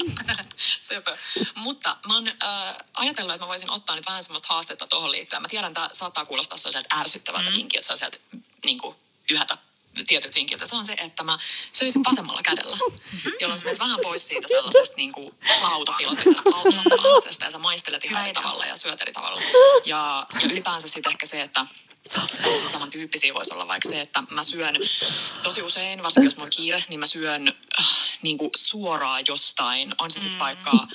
Sepä. Mutta mä oon äh, ajatellut, että mä voisin ottaa nyt vähän semmoista haastetta tuohon liittyen. Mä tiedän, että tämä saattaa kuulostaa sellaiselta ärsyttävältä mm. vinkiltä, sieltä niin kuin, yhätä tietyt vinkiltä. Se on se, että mä söisin vasemmalla kädellä, jolloin se vähän pois siitä sellaisesta niin kuin lautapilotisesta lautapilotisesta ja sä maistelet ihan eri tavalla ja syöt eri tavalla. Ja, ja ylipäänsä sitten ehkä se, että Tällaisia samantyyppisiä voisi olla vaikka se, että mä syön tosi usein, varsinkin jos mulla on kiire, niin mä syön äh, niin kuin suoraan jostain. On se sitten mm. vaikka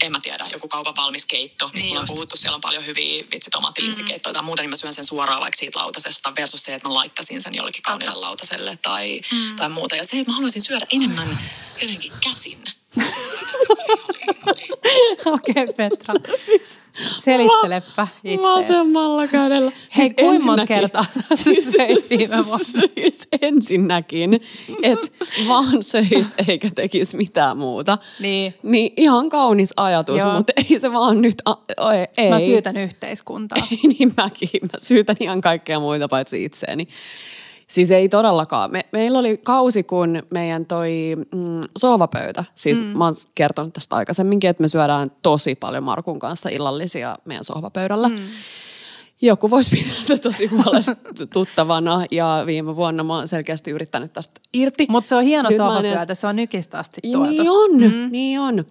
en mä tiedä, joku kaupan valmis keitto, mistä niin on puhuttu, siellä on paljon hyviä vitsi tomaattilinssikeittoja mm. tai muuta, niin mä syön sen suoraan vaikka siitä lautasesta versus se, että mä laittaisin sen jollekin kauniille lautaselle tai, mm. tai muuta. Ja se, että mä haluaisin syödä enemmän jotenkin käsin. Okei, okay, Petra. Siis, Selittelepä itseäsi. Vasemmalla kädellä. Hei, siis kuinka monta kertaa siis, söit viime vuonna? Siis ensinnäkin, että vaan söis eikä tekisi mitään muuta. Niin. Niin ihan kaunis ajatus, Joo. mutta ei se vaan nyt, a, ei. Mä syytän yhteiskuntaa. Ei, niin mäkin. Mä syytän ihan kaikkea muita paitsi itseäni. Siis ei todellakaan. Me, meillä oli kausi, kun meidän toi mm, sohvapöytä, siis mm. mä oon kertonut tästä aikaisemminkin, että me syödään tosi paljon Markun kanssa illallisia meidän sohvapöydällä. Mm. Joku voisi pitää sitä tosi huolestuttavana ja viime vuonna mä oon selkeästi yrittänyt tästä irti. Mutta se on hieno sohvapöytä, edes... se on nykistä asti tuotu. Niin on, mm. niin on.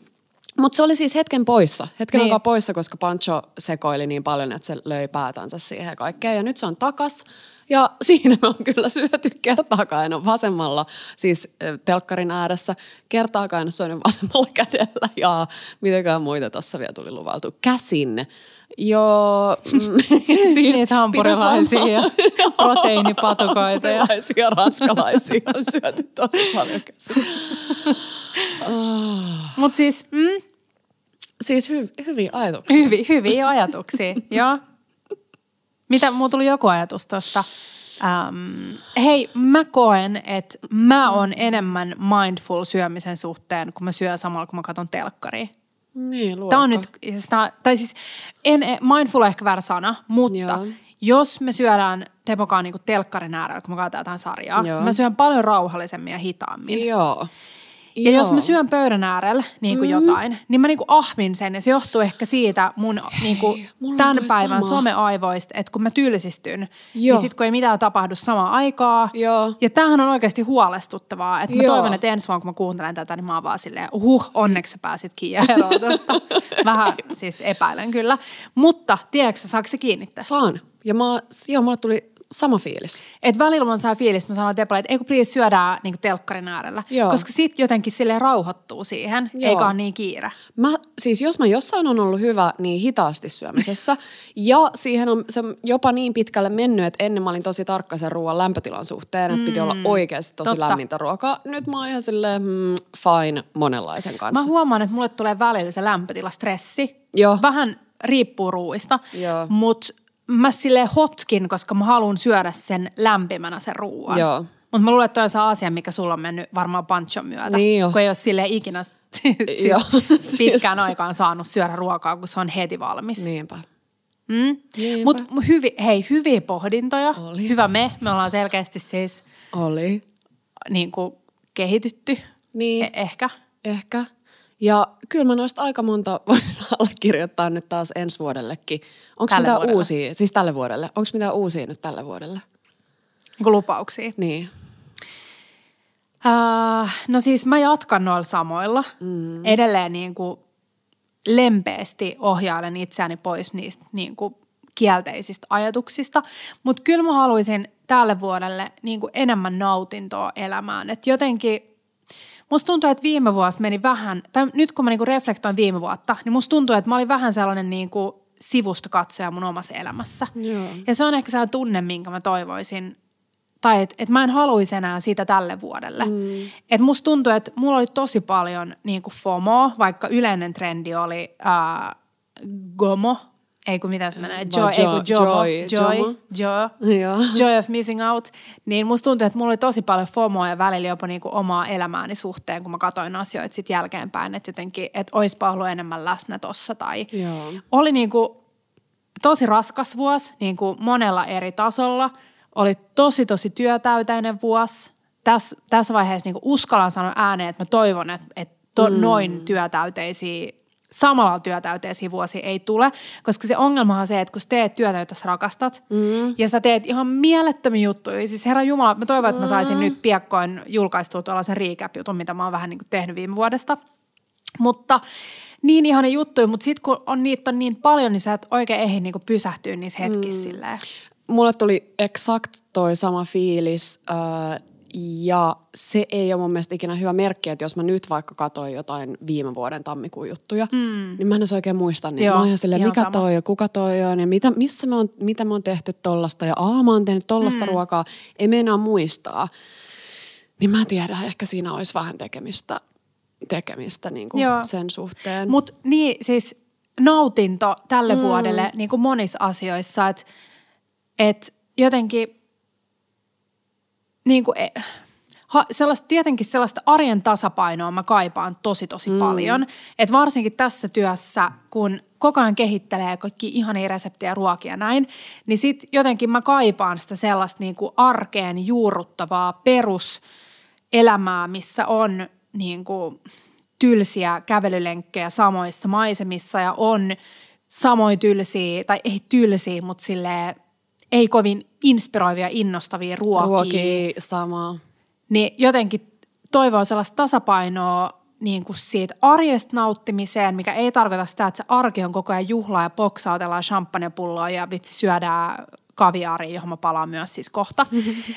Mutta se oli siis hetken poissa, hetken Niin. aikaa poissa, koska Pancho sekoili niin paljon, että se löi päätänsä siihen kaikkeen. Ja nyt se on takas ja siinä me on kyllä syöty kertaakaan vasemmalla, siis telkkarin ääressä, kertaakaan syönyt vasemmalla kädellä ja mitenkään muita tuossa vielä tuli luvaltu. Käsin. Joo, mm, siis Niitä hampurilaisia proteiinipatukoita Hampurilaisia ja ranskalaisia on syöty tosi paljon käsin. Mutta siis mm, Siis hy- hyviä ajatuksia. hyvi, hyviä ajatuksia, joo. Mitä, mulla tuli joku ajatus tuosta. Ähm, hei, mä koen, että mä oon enemmän mindful syömisen suhteen, kun mä syön samalla, kun mä katson telkkaria. Niin, luokka. Tämä on nyt, sitä, tai siis en, mindful on ehkä väärä sana, mutta Joo. Jos me syödään Tepokaan niin telkkarin äärellä, kun me katsotaan jotain sarjaa, Joo. mä syön paljon rauhallisemmin ja hitaammin. Joo. Ja jos mä syön pöydän äärellä niin kuin mm. jotain, niin mä niin kuin ahmin sen ja se johtuu ehkä siitä mun niin kuin tämän päivän sama. someaivoista, että kun mä tylsistyn, Joo. niin sit kun ei mitään tapahdu samaan aikaa. Joo. Ja tämähän on oikeasti huolestuttavaa, että mä Joo. toivon, että ensi vuonna kun mä kuuntelen tätä, niin mä oon vaan silleen, huh, onneksi sä pääsit kiinni eroon tästä. Vähän siis epäilen kyllä. Mutta tiedätkö saako se kiinnittää? Saan. Ja mä, joo, mulle tuli sama fiilis. Et välillä mun saa fiilis, mä sanon Depalle, että ei kun please syödään niin telkkarin äärellä. Joo. Koska sit jotenkin silleen rauhoittuu siihen, Joo. eikä ole niin kiire. Mä, siis jos mä jossain on ollut hyvä, niin hitaasti syömisessä. ja siihen on se jopa niin pitkälle mennyt, että ennen mä olin tosi tarkka sen ruoan lämpötilan suhteen, että piti olla oikeasti tosi totta. lämmintä ruokaa. Nyt mä oon ihan silleen hmm, fine monenlaisen Mä kanssa. huomaan, että mulle tulee välillä se lämpötila stressi. Joo. Vähän riippuu ruuista, mutta mä sille hotkin, koska mä haluan syödä sen lämpimänä sen ruuan. Joo. Mutta mä luulen, että toi on se asia, mikä sulla on mennyt varmaan panchon myötä. Niin jo. kun ei ole sille ikinä siis Joo. pitkään Siis- aikaan saanut syödä ruokaa, kun se on heti valmis. Niinpä. Mm? Mutta hyvi, hei, hyviä pohdintoja. Oli. Hyvä me. Me ollaan selkeästi siis Oli. niin kuin kehitytty. Niin. E- ehkä. Ehkä. Ja kyllä mä noista aika monta voisin allekirjoittaa nyt taas ensi vuodellekin. Onko mitään vuodelle. uusia, siis tälle vuodelle, onko mitään uusia nyt tälle vuodelle? Niin lupauksia. Niin. Uh, no siis mä jatkan noilla samoilla. Mm. Edelleen niin kuin lempeästi ohjailen itseäni pois niistä niin kuin kielteisistä ajatuksista. Mutta kyllä mä haluaisin tälle vuodelle niin kuin enemmän nautintoa elämään. Et jotenkin musta tuntuu, että viime vuosi meni vähän, tai nyt kun mä niin kuin reflektoin viime vuotta, niin musta tuntuu, että mä olin vähän sellainen niin kuin sivustakatsoja mun omassa elämässä. Joo. Ja se on ehkä sellainen tunne, minkä mä toivoisin, tai että et mä en haluaisi enää sitä tälle vuodelle. Mm. Et musta tuntuu, että mulla oli tosi paljon niin kuin FOMO, vaikka yleinen trendi oli äh, GOMO, ei kun miten se menee, Vaan joy, ei kun jo- JOMO, joy, joy, joy, Joo. joy of missing out, niin musta tuntuu, että mulla oli tosi paljon FOMOa ja välillä jopa niinku omaa elämääni suhteen, kun mä katsoin asioita sit jälkeenpäin, että jotenkin, että oispa ollut enemmän läsnä tossa tai Joo. oli niinku tosi raskas vuosi niin kuin monella eri tasolla. Oli tosi, tosi työtäyteinen vuosi. Tässä, tässä vaiheessa niin kuin uskallan sanoa ääneen, että mä toivon, että, että to, mm. noin työtäyteisiä, samalla työtäyteisiä vuosia ei tule. Koska se ongelma on se, että kun sä teet työtä, jota sä rakastat, mm. ja sä teet ihan mielettömiä juttuja. Siis herra Jumala, mä toivon, että mä saisin mm. nyt piakkoin julkaistua tuollaisen recap-jutun, mitä mä oon vähän niin kuin tehnyt viime vuodesta. Mutta niin ihana juttuja, mutta sitten kun on, niitä on niin paljon, niin sä et oikein ehdi niinku pysähtyä niissä hetkissä mm. silleen. Mulle tuli exakt toi sama fiilis äh, ja se ei ole mun mielestä ikinä hyvä merkki, että jos mä nyt vaikka katsoin jotain viime vuoden tammikuun juttuja, mm. niin mä en oikein muista niitä. Joo, mä oon ihan silleen, mikä sama. toi ja kuka toi on ja mitä, missä me on, mitä me on tehty tollasta ja aa mä oon tehnyt tollasta mm. ruokaa. Ei meinaa muistaa. Niin mä en tiedä, ehkä siinä olisi vähän tekemistä, tekemistä niin kuin Joo. sen suhteen. Mutta niin siis nautinto tälle mm. vuodelle niin kuin monissa asioissa, että et jotenkin niin kuin, e- ha, sellaista, tietenkin sellaista arjen tasapainoa mä kaipaan tosi tosi mm. paljon. Että varsinkin tässä työssä, kun koko ajan kehittelee kaikki ihania reseptejä ruokia näin, niin sit jotenkin mä kaipaan sitä sellaista niin kuin arkeen juurruttavaa peruselämää, missä on niin kuin tylsiä kävelylenkkejä samoissa maisemissa ja on samoin tylsiä, tai ei tylsiä, mutta silleen ei kovin inspiroivia, innostavia ruokia. Ruokia samaa. Niin jotenkin toivoo sellaista tasapainoa niin kuin siitä arjesta nauttimiseen, mikä ei tarkoita sitä, että se arki on koko ajan juhlaa ja boksautellaan champagnepulloa ja vitsi syödään kaviaariin, johon mä palaan myös siis kohta.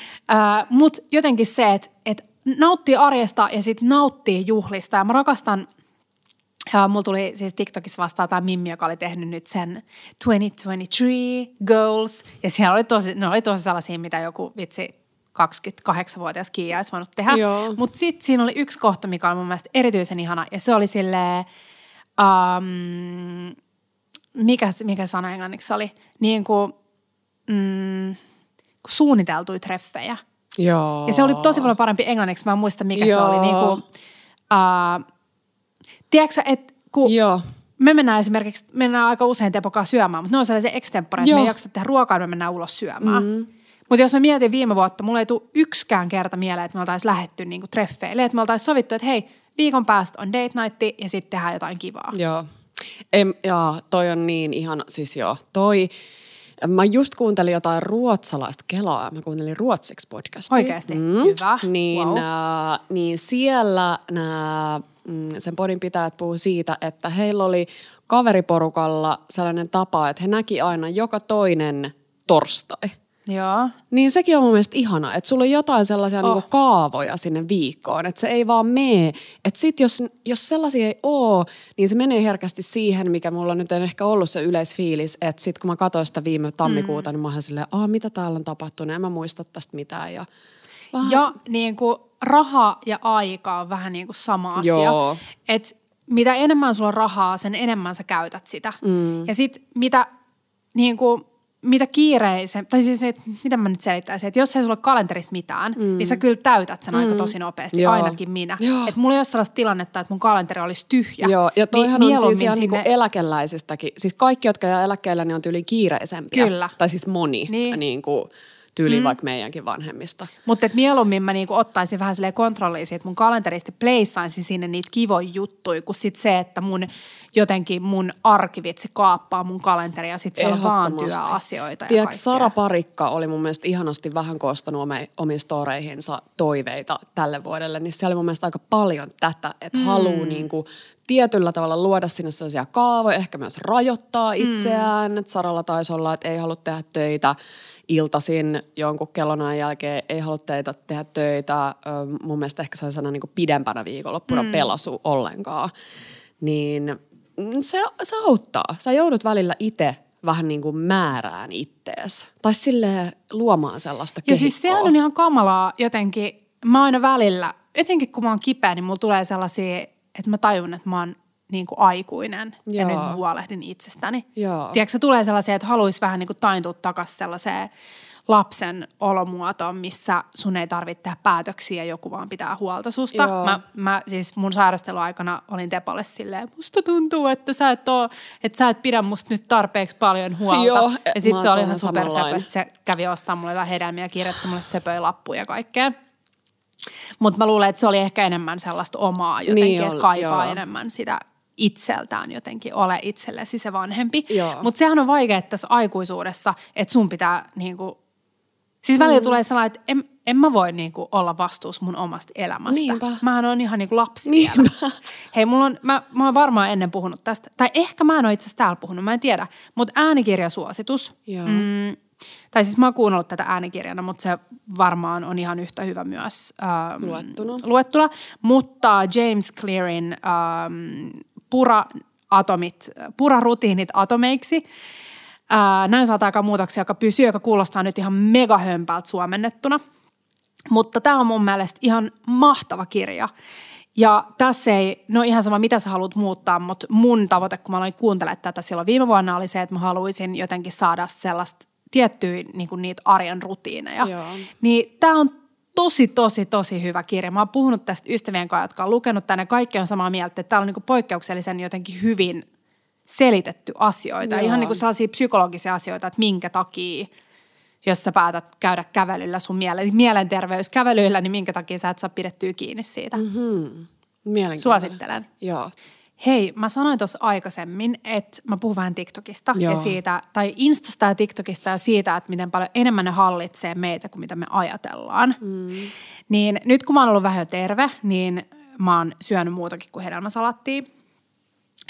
Mutta jotenkin se, että et nauttii arjesta ja sitten nauttii juhlista. Ja mä rakastan, ja mulla tuli siis TikTokissa vastaan tämä Mimmi, joka oli tehnyt nyt sen 2023 goals. Ja siellä oli tosi, ne oli tosi sellaisia, mitä joku vitsi 28-vuotias Kiia olisi voinut tehdä. Mutta sitten siinä oli yksi kohta, mikä oli mun mielestä erityisen ihana. Ja se oli silleen, um, mikä, mikä sana englanniksi oli, niin kuin, mm, suunniteltuja treffejä. Joo. Ja se oli tosi paljon parempi englanniksi. Mä en muista, mikä Joo. se oli. Niin kuin, uh, tiedätkö että kun Joo. me mennään esimerkiksi, mennään aika usein Tepokaa syömään, mutta ne on sellaisia extempore, että me ei jaksa tehdä ruokaa, me mennään ulos syömään. Mm. Mutta jos mä mietin viime vuotta, mulla ei tule yksikään kerta mieleen, että me oltaisiin lähetty niinku treffeille. Että me oltaisiin sovittu, että hei, viikon päästä on date night ja sitten tehdään jotain kivaa. Joo. Em, jaa, toi on niin ihan, siis joo, toi... Mä just kuuntelin jotain ruotsalaista kelaa. Mä kuuntelin ruotsiksi podcastia. Oikeasti? Mm. Hyvä. Niin, wow. äh, niin siellä nää, mm, sen podin pitäjät puhuu siitä, että heillä oli kaveriporukalla sellainen tapa, että he näki aina joka toinen torstai – Joo. Niin sekin on mun mielestä ihana, että sulla on jotain sellaisia oh. niinku kaavoja sinne viikkoon, että se ei vaan mene. Että sit jos, jos sellaisia ei oo, niin se menee herkästi siihen, mikä mulla nyt on ehkä ollut se yleisfiilis, että sit kun mä katsoin sitä viime tammikuuta, mm. niin mä oon silleen, Aa, mitä täällä on tapahtunut, en mä muista tästä mitään. Ja, vähän... ja niin kuin raha ja aika on vähän niin kuin sama asia. Joo. Et mitä enemmän sulla on rahaa, sen enemmän sä käytät sitä. Mm. Ja sit mitä niin kuin mitä kiireisen, tai siis että, mitä mä nyt selittäisin, että jos ei sulla ole kalenterissa mitään, mm. niin sä kyllä täytät sen mm. aika tosi nopeasti, Joo. ainakin minä. Että mulla ei ole sellaista tilannetta, että mun kalenteri olisi tyhjä. Joo, ja toihan niin on siis ihan sinne... niin eläkeläisistäkin. Siis kaikki, jotka jää eläkkeellä, niin on tyyli kiireisempiä. Kyllä. Tai siis moni. Niin. niin kuin, tyyli mm. vaikka meidänkin vanhemmista. Mutta mieluummin mä niinku ottaisin vähän silleen kontrolliin että mun kalenterista pleissaisin sinne niitä kivoja juttuja, kuin sit se, että mun jotenkin mun arkivitsi kaappaa mun kalenteri ja sitten siellä on vaan työasioita. Tiedätkö, Sara Parikka oli mun mielestä ihanasti vähän koostanut omiin storeihinsa toiveita tälle vuodelle, niin siellä oli mun mielestä aika paljon tätä, että mm. haluaa niinku tietyllä tavalla luoda sinne sellaisia kaavoja, ehkä myös rajoittaa mm. itseään. Mm. Saralla taisi olla, että ei halua tehdä töitä iltasin jonkun kellonajan jälkeen, ei halua teitä tehdä töitä. Mun mielestä ehkä se on niin pidempänä viikonloppuna mm. pelasu ollenkaan. Niin se, se auttaa. Sä joudut välillä itse vähän niin kuin määrään ittees. Tai sille luomaan sellaista kehikkoa. Ja siis se on ihan kamalaa jotenkin. Mä aina välillä, jotenkin kun mä oon kipeä, niin mulla tulee sellaisia, että mä tajun, että mä oon niin kuin aikuinen Joo. ja nyt huolehdin itsestäni. Joo. Tiedätkö, tulee sellaisia, että haluaisi vähän niin kuin taintua takaisin sellaiseen lapsen olomuotoon, missä sun ei tarvitse tehdä päätöksiä ja joku vaan pitää huolta susta. Mä, mä, siis mun sairasteluaikana olin Tepalle silleen, musta tuntuu, että sä et, oo, että sä et pidä musta nyt tarpeeksi paljon huolta. Joo, ja sit se oli ihan super se kävi ostaa mulle jotain hedelmiä kirjoitti mulle söpöjä lappuja ja kaikkea. Mutta mä luulen, että se oli ehkä enemmän sellaista omaa jotenkin, niin että kaipaa joo. enemmän sitä itseltään jotenkin ole itsellesi se vanhempi. Mutta sehän on vaikea tässä aikuisuudessa, että sun pitää niinku, siis välillä mm. tulee sellainen, että en, en mä voi niinku olla vastuussa mun omasta elämästä. Niinpä. Mähän on ihan niinku lapsi Niinpä. vielä. Hei, mulla on, mä, mä oon varmaan ennen puhunut tästä, tai ehkä mä en ole itse asiassa täällä puhunut, mä en tiedä, mutta äänikirjasuositus. Joo. Mm, tai siis mä oon kuunnellut tätä äänikirjana, mutta se varmaan on ihan yhtä hyvä myös ähm, luettuna. luettuna. Mutta James Clearin ähm, pura-atomit, pura-rutiinit atomeiksi. Ää, näin saa aika muutoksia, joka pysyy, joka kuulostaa nyt ihan megahömpältä suomennettuna. Mutta tämä on mun mielestä ihan mahtava kirja. Ja tässä ei, no ihan sama mitä sä haluat muuttaa, mutta mun tavoite, kun mä aloin kuuntelemaan tätä silloin viime vuonna, oli se, että mä haluaisin jotenkin saada sellaista tiettyjä niin niitä arjen rutiineja. Joo. Niin tämä on tosi, tosi, tosi hyvä kirja. Mä oon puhunut tästä ystävien kanssa, jotka on lukenut tänne. Kaikki on samaa mieltä, että täällä on niin poikkeuksellisen jotenkin hyvin selitetty asioita. Joo. Ihan niin kuin sellaisia psykologisia asioita, että minkä takia, jos sä päätät käydä kävelyllä sun mielen, mielenterveyskävelyillä, niin minkä takia sä et saa pidettyä kiinni siitä. Mm-hmm. Suosittelen. Joo. Hei, mä sanoin tuossa aikaisemmin, että mä puhun vähän TikTokista Joo. ja siitä, tai Instasta ja TikTokista ja siitä, että miten paljon enemmän ne hallitsee meitä kuin mitä me ajatellaan. Mm. Niin nyt kun mä oon ollut vähän terve, niin mä oon syönyt muutakin kuin hedelmäsalattia.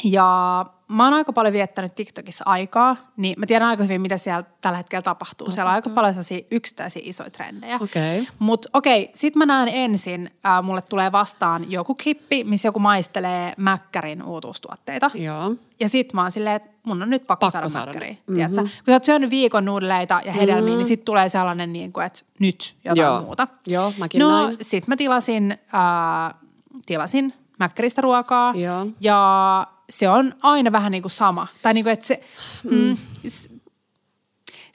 Ja mä oon aika paljon viettänyt TikTokissa aikaa, niin mä tiedän aika hyvin, mitä siellä tällä hetkellä tapahtuu. tapahtuu. Siellä on aika paljon sellaisia yksittäisiä isoja trendejä. Okei. Mutta okei, sit mä näen ensin, äh, mulle tulee vastaan joku klippi, missä joku maistelee Mäkkärin uutuustuotteita. Joo. Ja sit mä oon silleen, että mun on nyt pakko, Pakko saada, saada Mäkkäriä. Mm-hmm. Kun sä oot syönyt viikon nuudeleita ja hedelmiä, mm-hmm. niin sit tulee sellainen, niin kuin, että nyt jotain Joo. muuta. Joo, mäkin no, näin. sit mä tilasin, äh, tilasin Mäkkäristä ruokaa. Joo. Ja se on aina vähän niin kuin sama. Tai niin kuin, että se, mm. s-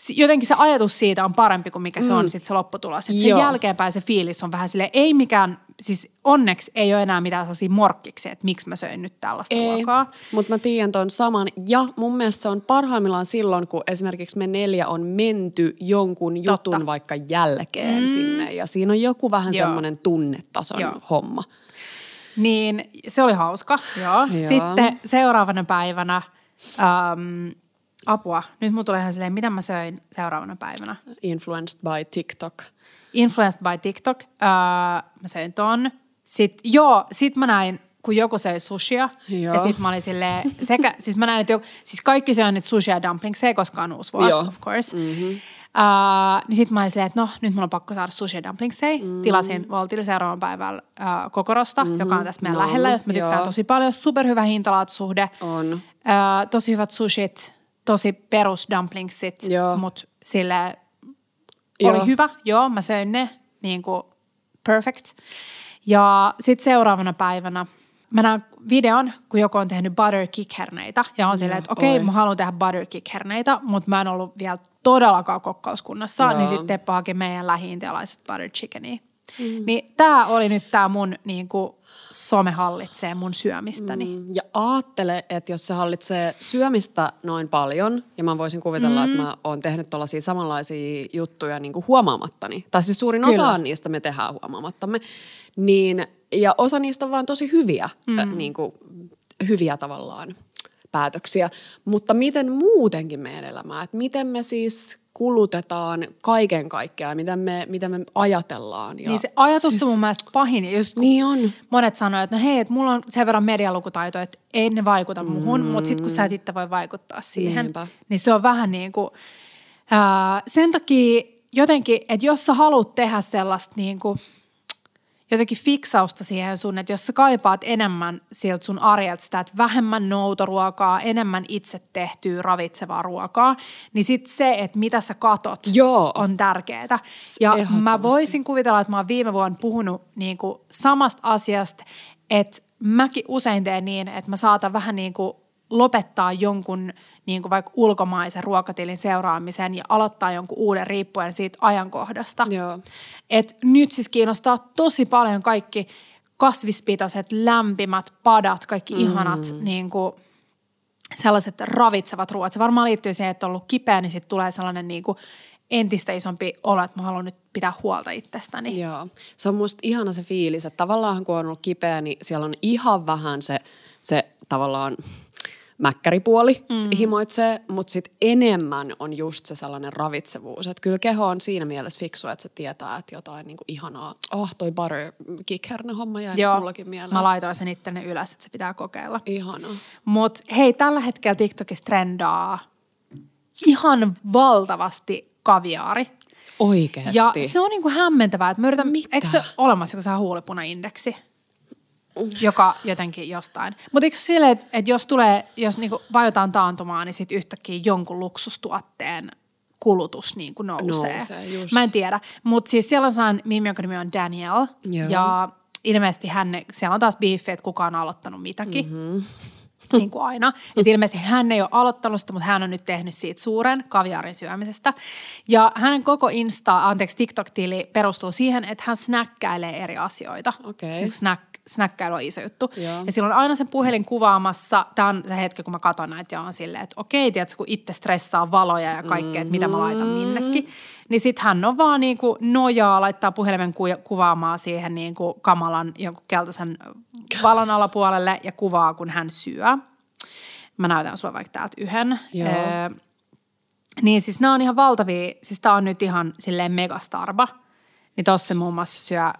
jotenkin se ajatus siitä on parempi kuin mikä se on sitten se lopputulos. Et sen Joo. jälkeenpäin se fiilis on vähän sille ei mikään, siis onneksi ei ole enää mitään sellaisia morkkiksi, että miksi mä söin nyt tällaista Ei, ruokaa. mutta mä tiedän ton saman. Ja mun mielestä se on parhaimmillaan silloin, kun esimerkiksi me neljä on menty jonkun jutun Totta. vaikka jälkeen mm. sinne. Ja siinä on joku vähän Joo. semmoinen tunnetason Joo. homma. Niin se oli hauska. Joo. Sitten seuraavana päivänä, äm, apua, nyt mulla tulee ihan silleen, mitä mä söin seuraavana päivänä. Influenced by TikTok. Influenced by TikTok. Öö, mä söin ton. Sitten, joo, sit mä näin, kun joku söi sushia. Joo. Ja sit mä olin silleen, sekä, siis mä näin, että joku, siis kaikki syö nyt sushia ja dumplingsia, koska on uusi vuosi, Joo. of course. Mm-hmm. Uh, niin sit mä olin silleen, että no, nyt mulla on pakko saada sushia ja dumplingsia. Mm. Tilasin Voltille seuraavan päivällä uh, kokorosta, mm-hmm. joka on tässä meidän No, lähellä, jos mä tykkään joo. tosi paljon. Superhyvä hintalaatusuhde. On. Uh, tosi hyvät sushit, tosi perus dumplingsit, mutta silleen Joo. oli hyvä, joo, mä söin ne niin kuin perfect. Ja sitten seuraavana päivänä mä näen videon, kun joku on tehnyt butter kick-herneitä. Ja on silleen, että okei, okay, mä haluan tehdä butter kick-herneitä, mutta mä en ollut vielä todellakaan kokkauskunnassa. Joo. Niin sitten Teppo haki meidän lähi-intialaiset butter chickenia. Mm. Niin tää oli nyt tää mun niin kuin, some hallitsee mun syömistäni. Mm. Mm, Ja aattele, että jos se hallitsee syömistä noin paljon, ja mä voisin kuvitella, mm. että mä oon tehnyt tällaisia samanlaisia juttuja niin kuin huomaamattani, tai siis suurin Kyllä. osa niistä me tehdään huomaamattamme, niin, ja osa niistä on vaan tosi hyviä, mm. äh, niin kuin, hyviä tavallaan päätöksiä. Mutta miten muutenkin meidän elämää, että miten me siis kulutetaan kaiken kaikkiaan, miten me, miten me ajatellaan. Ja Niin se ajatus siis, on mun mielestä pahin. Just Niin on. monet sanoo, että no hei, että mulla on sen verran medialukutaito, että ei ne vaikuta mm. muhun, mutta sitten kun sä et itse voi vaikuttaa siihen, Niinpä. niin se on vähän niin kuin, ää, sen takia jotenkin, että jos sä haluat tehdä sellaista niin kuin, jotenkin fiksausta siihen sun, että jos sä kaipaat enemmän sieltä sun arjelta sitä, että vähemmän noutoruokaa, enemmän itse tehtyä ravitsevaa ruokaa, niin sitten se, että mitä sä katot, Joo. on tärkeää. Ja mä voisin kuvitella, että mä oon viime vuonna puhunut niin kuin samasta asiasta, että mäkin usein teen niin, että mä saatan vähän niin kuin lopettaa jonkun niin kuin vaikka ulkomaisen ruokatilin seuraamisen ja aloittaa jonkun uuden riippuen siitä ajankohdasta. Joo. Et nyt siis kiinnostaa tosi paljon kaikki kasvispitoiset, lämpimät padat, kaikki mm. ihanat niin kuin, sellaiset ravitsevat ruoat. Se varmaan liittyy siihen, että on ollut kipeä, niin sitten tulee sellainen niin kuin entistä isompi olo, että mä haluan nyt pitää huolta itsestäni. Joo. Se on musta ihana se fiilis, että tavallaan kun on ollut kipeä, niin siellä on ihan vähän se, se tavallaan mäkkäripuoli mm. himoitsee, mutta sitten enemmän on just se sellainen ravitsevuus. Että kyllä keho on siinä mielessä fiksu, että se tietää, että jotain niinku ihanaa, oh toi butter kick homma jäi Joo, mullakin mieleen. mä laitoin sen ittenne ylös, että se pitää kokeilla. Ihanaa. Mutta hei, tällä hetkellä TikTokissa trendaa ihan valtavasti kaviaari. Oikeasti. Ja se on niinku hämmentävää, että mä yritän, Mitä? eikö se ole olemassa joku huulipunaindeksi, joka jotenkin jostain. Mutta eikö se silleen, että, että jos tulee, jos niinku vajotaan taantumaan, niin sitten yhtäkkiä jonkun luksustuotteen kulutus niin kuin nousee. Nousee, just. Mä en tiedä, mutta siis siellä on sellainen mimi, jonka nimi on Daniel. Joo. Ja ilmeisesti hän, siellä on taas biiffi, että kuka on aloittanut mitäkin. Mm-hmm. niin kuin aina. Et ilmeisesti hän ei ole aloittanut sitä, mutta hän on nyt tehnyt siitä suuren kaviaarin syömisestä. Ja hänen koko Insta, anteeksi TikTok-tili perustuu siihen, että hän snäkkäilee eri asioita. Okei. Se snack, snäkkäily on iso juttu. Joo. Ja silloin aina sen puhelin kuvaamassa, tämä on se hetki, kun mä katson näitä ja on silleen, että okei, tiedätkö, kun itse stressaa valoja ja kaikkea, mm-hmm. että mitä mä laitan minnekin. Niin sit hän on vaan niinku nojaa, laittaa puhelimen ku- kuvaamaan siihen niinku kamalan jonkun keltaisen valon alapuolelle ja kuvaa, kun hän syö. Mä näytän sulle vaikka täältä yhden. Joo. Öö, niin siis nämä on ihan valtavia, siis tää on nyt ihan silleen megastarba. Niin tossa muun muassa syö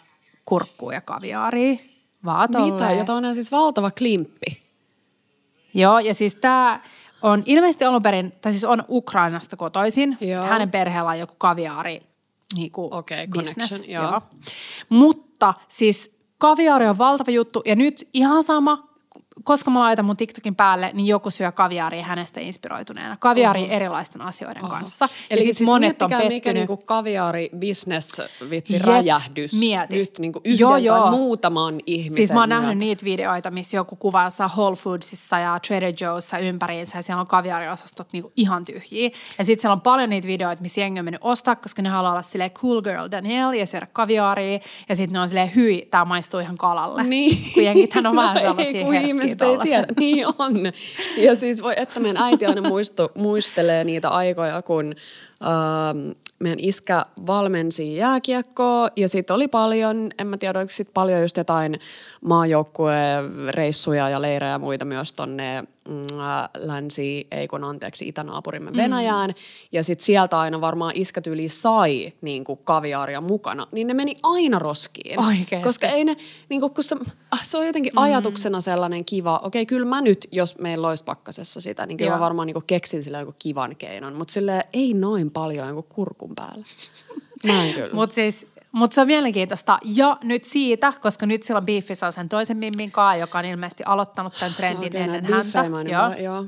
kurkkuu ja kaviaaria. Vaan Mitä? Ja on siis valtava klimppi. Joo, ja siis tämä on ilmeisesti alun perin, tai siis on Ukrainasta kotoisin. Joo. Hänen perheellä on joku kaviaari niin kuin Okei, business. connection, joo. Mutta siis kaviaari on valtava juttu, ja nyt ihan sama, koska mä laitan mun TikTokin päälle, niin joku syö kaviaaria hänestä inspiroituneena. Kaviaari Oho. erilaisten asioiden Oho. kanssa. Eli ja sit siis monet on pettynyt. mikä niinku kaviaari business vitsi Jep, räjähdys mieti. nyt niinku yhden Joo, tai joo. muutaman ihmisen Siis mä oon myötä. nähnyt niitä videoita, missä joku kuvaa Whole Foodsissa ja Trader Joe'ssa ympäriinsä ja siellä on kaviaariosastot niinku ihan tyhjiä. Ja sitten siellä on paljon niitä videoita, missä jengi on mennyt ostaa, koska ne haluaa olla silleen cool girl Danielle ja syödä kaviaaria. Ja sitten ne on silleen, hyi, tää maistuu ihan kalalle. Niin. Kun jengithän on vähän No sellaisia ei, ihmiset ei tiedä. Niin on. Ja siis voi, että meidän äiti aina muistu, muistelee niitä aikoja, kun ähm, meidän iskä valmensi jääkiekkoa ja sitten oli paljon, en mä tiedä, oliko sit paljon just jotain maajoukkuereissuja ja leirejä ja muita myös tonne mm, länsi, ei kun anteeksi, itänaapurimme Venäjään. Ja sitten sieltä aina varmaan iskätyyli sai niin kuin kaviaaria mukana, niin ne meni aina roskiin. Oikeesti? Koska ei ne, niin kuin, kun se, ah, se on jotenkin mm. ajatuksena sellainen kiva, okei kyllä mä nyt, jos meillä olisi pakkasessa sitä, niin kyllä Joo. mä varmaan niin kuin keksin sillä joku kivan keinon, mutta sille ei noin paljon joku kurkun päällä. Mutta siis, mut se on mielenkiintoista. Ja nyt siitä, koska nyt sillä on beefissä sen toisen Mimmin kaa, joka on ilmeisesti aloittanut tämän trendin Okei, ennen näitä häntä. ymmärrä, joo.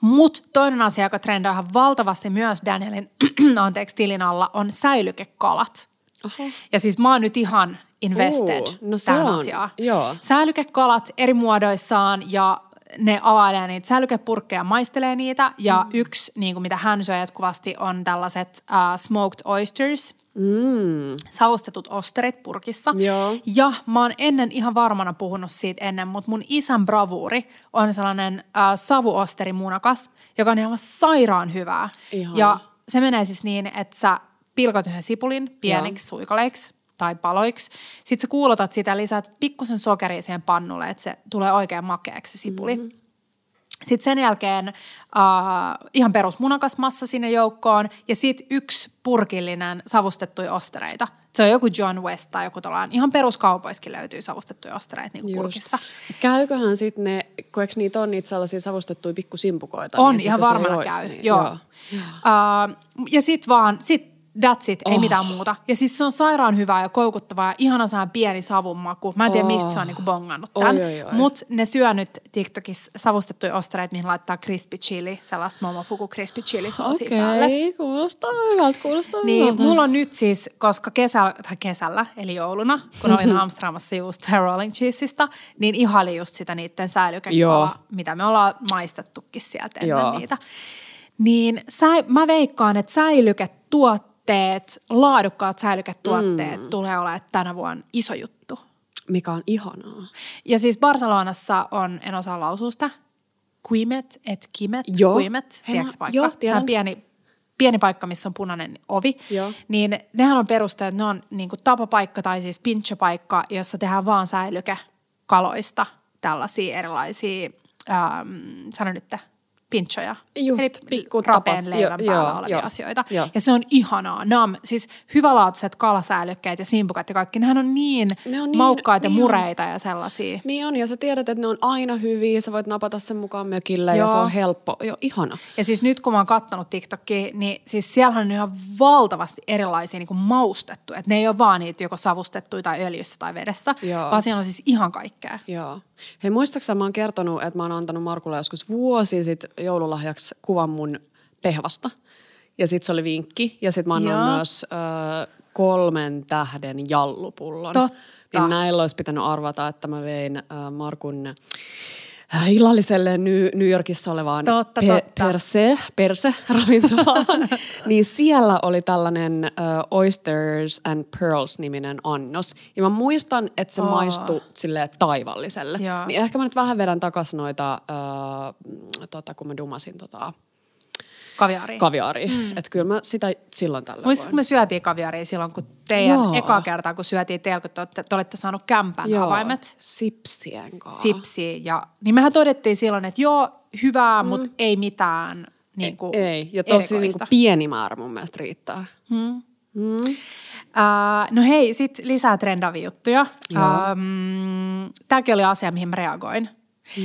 Mutta toinen asia, joka trendaa ihan valtavasti myös Danielin anteeksi, tilin alla, on säilykekalat. Oho. Ja siis mä oon nyt ihan invested Uu, no tähän on, asiaan. joo. Säilykekalat eri muodoissaan ja ne availee niitä säilykepurkkeja, maistelee niitä. Ja mm. yksi, niin kuin mitä hän syö jatkuvasti, on tällaiset uh, smoked oysters, Mm. savustetut osterit purkissa. Joo. Ja mä oon ennen ihan varmana puhunut siitä ennen, mutta mun isän bravuuri on sellainen äh, savuosterimunakas, joka on ihan sairaan hyvää. Ihana. Ja se menee siis niin, että sä pilkot yhden sipulin pieniksi Joo. suikaleiksi tai paloiksi. Sitten sä kuulotat sitä, lisäät pikkusen sokeria siihen pannulle, että se tulee oikein makeaksi se sipuli. Mm-hmm. Sitten sen jälkeen uh, ihan perus munakasmassa sinne joukkoon ja sitten yksi purkillinen savustettuja ostereita. Se on joku John West tai joku tällainen. Ihan peruskaupoissakin löytyy savustettuja ostereita niin Just. purkissa. Käyköhän sitten ne, kun eikö niitä on niitä sellaisia savustettuja pikkusimpukoita? On, niin ihan sitten varmana käy. Niin, Joo. joo. Uh, ja sitten vaan, sit that's it, ei Oh. mitään muuta. Ja siis se on sairaan hyvää ja koukuttavaa ja ihana saa pieni savunmaku. Mä en tiedä, Oh. mistä se on niinku bongannut tämän. Mutta ne syö nyt TikTokissa savustettuja ostereita, mihin laittaa crispy chili, sellaista momofuku crispy chili soosia Okei, päälle. kuulostaa hyvältä, kuulostaa Niin, hyvältä. mulla on nyt siis, koska kesällä, tai kesällä, eli jouluna, kun olin Amsterdamissa just Rolling Cheesista, niin ihaili just sitä niiden Joo. säilykekalaa, mitä me ollaan maistettukin sieltä ennen Joo. niitä. Niin säi, mä veikkaan, että säilyketuotteet, laadukkaat säilyketuotteet mm. tulee olemaan tänä vuonna iso juttu. Mikä on ihanaa. Ja siis Barcelonassa on, en osaa lausua sitä, Quimet et Kimet, Joo. Quimet, Hei, tiedätkö paikka? joo, se on pieni, pieni paikka, missä on punainen ovi. Joo. Niin nehän on perusteet, ne on niin kuin tapapaikka tai siis pinchopaikka, jossa tehdään vaan säilykekaloista tällaisia erilaisia, ähm, sano nyt, pinchoja. Just, Eli pikku rapeen tapas. leivän Joo, päällä joo, olevia joo. asioita. Joo. Ja se on ihanaa. On siis hyvälaatuiset kalasäilykkeet ja simpukat ja kaikki. Nehän on niin, Ne on niin- maukkaita ja niin on. mureita ja sellaisia. Niin on, ja sä tiedät, että ne on aina hyviä, sä voit napata sen mukaan mökille ja Joo. se on helppo. Joo, ihana. Ja siis nyt kun mä oon kattonut TikTokia, niin siis siellä on ihan valtavasti erilaisia niin kuin maustettu. Että ne ei ole vaan niitä joko savustettuja tai öljyssä tai vedessä, Joo. vaan siellä on siis ihan kaikkea. Joo. Hei, muistaaksä mä oon kertonut, että mä oon antanut Markulle joskus vuosi sitten joululahjaksi kuvan mun pehvasta. Ja sit se oli vinkki. Ja sit mä annoin Joo. myös ö, kolmen tähden jallupullon. Totta. Niin näillä olisi pitänyt arvata, että mä vein ö, Markun illalliselle New, New Yorkissa olevaan Totta, totta. Perse, Perse ravintolaan. niin siellä oli tällainen uh, Oysters and Pearls-niminen annos. Ja mä muistan, että se oh. maistui sille taivalliselle. Joo. Niin ehkä mä nyt vähän vedän takaisin noita, uh, tota, kun mä dumasin tota Kaviaari. kaviaaria. Mm. Että kyllä mä sitä silloin tällöin Muistatko, me syötiin kaviaaria silloin, kun teidän Joo. eka kertaa, kun syötiin teillä, kun te, olette- te olette saanut kämpän Joo, avaimet, sipsien kanssa. sipsiä. Ja, niin mehän todettiin silloin, että joo, hyvää, mm. mutta ei mitään niin kuin Ei, ja tosi niin kuin pieni määrä mun mielestä riittää. Mm. Mm. Uh, no hei, sit lisää trendavia juttuja. Um, tämäkin oli asia, mihin mä reagoin.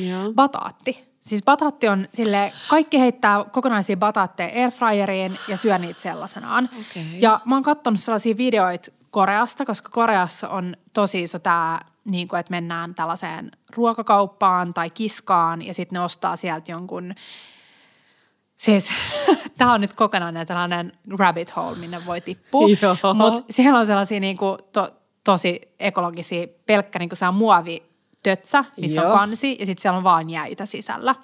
Joo. Bataatti. Siis bataatti on sille kaikki heittää kokonaisia bataatteja airfryeriin ja syö niitä sellaisenaan. Okei. Ja mä oon katsonut sellaisia videoita Koreasta, koska Koreassa on tosi iso tämä, niin kuin, että mennään tällaiseen ruokakauppaan tai kiskaan ja sitten ne ostaa sieltä jonkun Siis tämä on nyt kokonainen tällainen rabbit hole, minne voi tippua. Mutta siellä on sellaisia niinku to, tosi ekologisia, pelkkä niinku saa muovi tötsä, missä Joo. on kansi ja sitten siellä on vaan jäitä sisällä.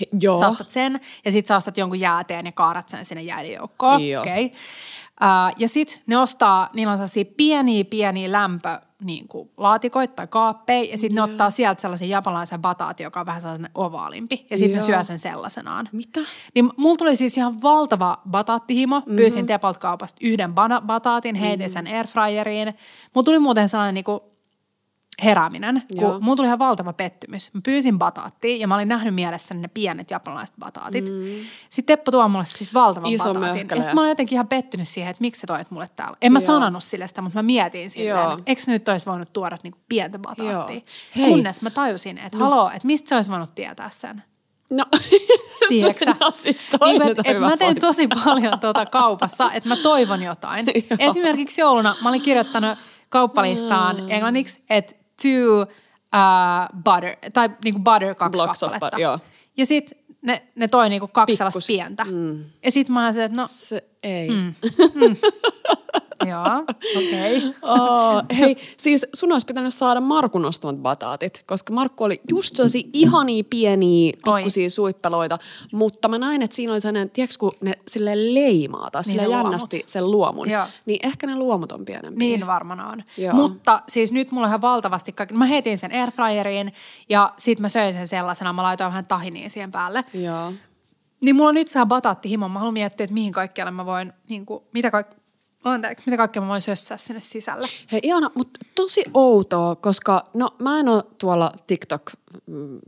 He, joo. Sä ostat sen ja sitten sä ostat jonkun jääteen ja kaarat sen sinne jäiden joukkoon. Joo. Okay. Uh, ja sitten ne ostaa, niillä on sellaisia pieniä, pieniä lämpö niin kuin laatikoita tai kaappeja, ja sitten ne ottaa sieltä sellaisen japanilaisen bataatin, joka on vähän sellainen ovaalimpi, ja sitten ne syö sen sellaisenaan. Mitä? Niin mulla tuli siis ihan valtava bataattihimo. Mhm. Pyysin Tepalt kaupasta yhden bana- bataatin, heitin sen airfryeriin. Mulla tuli muuten sellainen niinku herääminen, Joo. kun mulla tuli ihan valtava pettymys. Mä pyysin bataattia ja mä olin nähnyt mielessäni ne pienet japanilaiset bataatit. Mm. Sitten Teppo tuo mulle siis valtavan Iso bataatin. Ja sitten mä olin jotenkin ihan pettynyt siihen, että miksi sä toit mulle täällä. En mä Joo. sanonut sille sitä, mutta mä mietin silleen, Joo. että eikö nyt olisi voinut tuoda niinku pientä bataattia. Joo. Hei. Kunnes mä tajusin, että haloo, että mistä se olisi voinut tietää sen. No, Tiedätkö on siis Niin et, et mä pointti. tosi paljon tuota kaupassa, että mä toivon jotain. Joo. Esimerkiksi jouluna mä olin kirjoittanut kauppalistaan Mm. englanniksi, että two uh, butter, tai niinku butter kaksi Blocks of kappaletta. butter, joo. Ja sit ne, ne toi niinku kaksi Pikkus. sellaista pientä. Mm. Ja sit mä ajattelin, että no Se ei. Mm. joo, okei. Okay. Oh, hei, siis sun olisi pitänyt saada Markun ostamat bataatit, koska Markku oli just sellaisia ihania pieniä Oi. pikkusia suippeloita, mutta mä näin, että siinä oli sellainen, tiedätkö kun ne sille leimaa tai Niin sille ne luomut. jännästi sen luomun, Joo. niin ehkä ne luomut on pienempiä. Niin varmaan on. Joo. Mutta siis nyt mulla on ihan valtavasti kaikki. Mä heitin sen airfryeriin ja sit mä söin sen sellaisena. Mä laitoin vähän tahinia siihen päälle. Joo. Niin mulla on nyt saa bataattihimo. Mä haluan miettiä, että mihin kaikkialle mä voin, niin kuin, mitä, kaik- anteeksi, mitä kaikkea mä voin sössää sinne sisälle. Hei Iana, mutta tosi outoa, koska no mä en ole tuolla TikTok mm,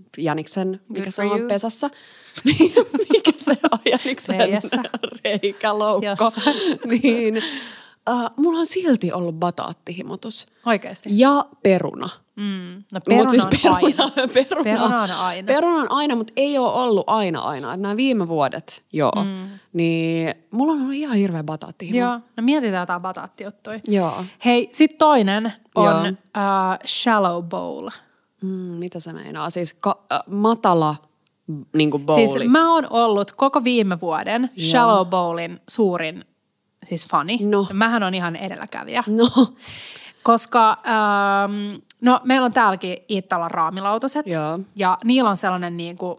mikä Good se on you. pesässä. mikä se on Jäniksen reikäloukko. Niin, uh, mulla on silti ollut bataattihimotus. Oikeasti. Ja peruna. Mm. No Mut peruna siis on peruna, aina. Peruna, Peruna on aina. Peruna on aina, mutta ei ole ollut aina aina. Nämä viime vuodet, joo. Mm. Niin mulla on ollut ihan hirveä bataattihimo. Joo, no mietitään jotain bataattijuttuja. Joo. Hei, sit toinen on Joo. uh, shallow bowl. Mm, mitä se meinaa? Siis ka- äh, matala niin kuin bowli. Siis mä oon ollut koko viime vuoden shallow bowlin suurin siis fani. No. Mähän on ihan edelläkävijä. No, Koska ähm, no, meillä on täälläkin Iittalan raamilautaset. Joo. Ja niillä on sellainen niin kuin,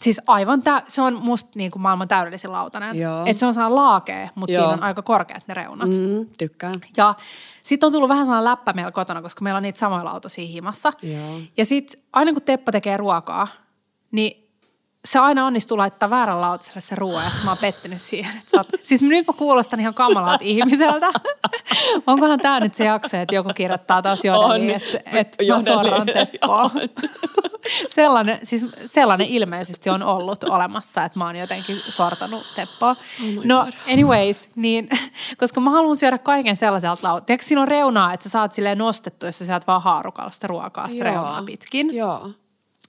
siis aivan, tä, se on musta niin kuin maailman täydellisin lautanen. Että se on sellainen laakea, mutta Joo. siinä on aika korkeat ne reunat. Mm. mm, tykkään. Ja sitten on tullut vähän sellainen läppä meillä kotona, koska meillä on niitä samoja lautasia himassa. Joo. Ja sitten aina kun Teppo tekee ruokaa, niin se aina onnistuu laittaa väärän lautaselle se ruoa ja sitten mä oon pettynyt siihen. Että oot, siis nyt mä kuulostan ihan kamalalta ihmiseltä. Onkohan tämä nyt se jakso, että joku kirjoittaa taas jodeliin, että, että mä sorran Teppoa. sellainen, siis sellainen ilmeisesti on ollut olemassa, että mä oon jotenkin sortanut Teppoa. Oh no anyways, niin koska mä haluan syödä kaiken sellaiselta lautalta. Tiedätkö, siinä on reunaa, että sä saat silleen nostettu, jos sä syöt vaan haarukalla sitä ruokaa sitä reunaa pitkin. Joo.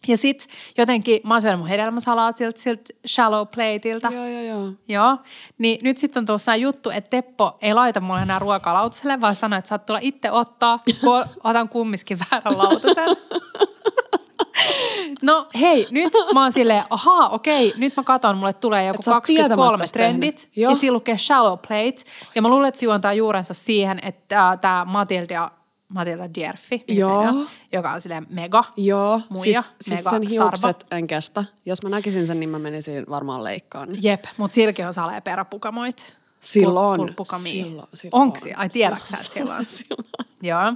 Ja sit jotenkin, mä oon syönyt mun hedelmäsalaatilta, siltä shallow plateilta. Joo, joo, joo. Joo. Niin nyt sitten on tuossa juttu, että Teppo ei laita mulle enää ruokaa lautaselle, vaan sanoo, että saat tulla itse ottaa, kun otan kumminkin väärän lautasen. No hei, nyt mä oon silleen, ahaa, okei, nyt mä katon, mulle tulee joku Et sä oot 23 tietämättä trendit. Ja siinä lukee shallow plate. Ja mä luulen, että se juontaa juurensa siihen, että äh, tämä Matilda, Matilda Dierfi, Joo. on, joka on silleen mega. Joo, Muija, siis, siis mega sen starba. hiukset en kestä. Jos mä näkisin sen, niin mä menisin varmaan leikkaan. Jep, mutta silläkin on salee peräpukamoit. Silloin. Pul- pulpukamia. Silloin, silloin Onko on. Ai tiedätkö sä, Silloin, silloin? Joo.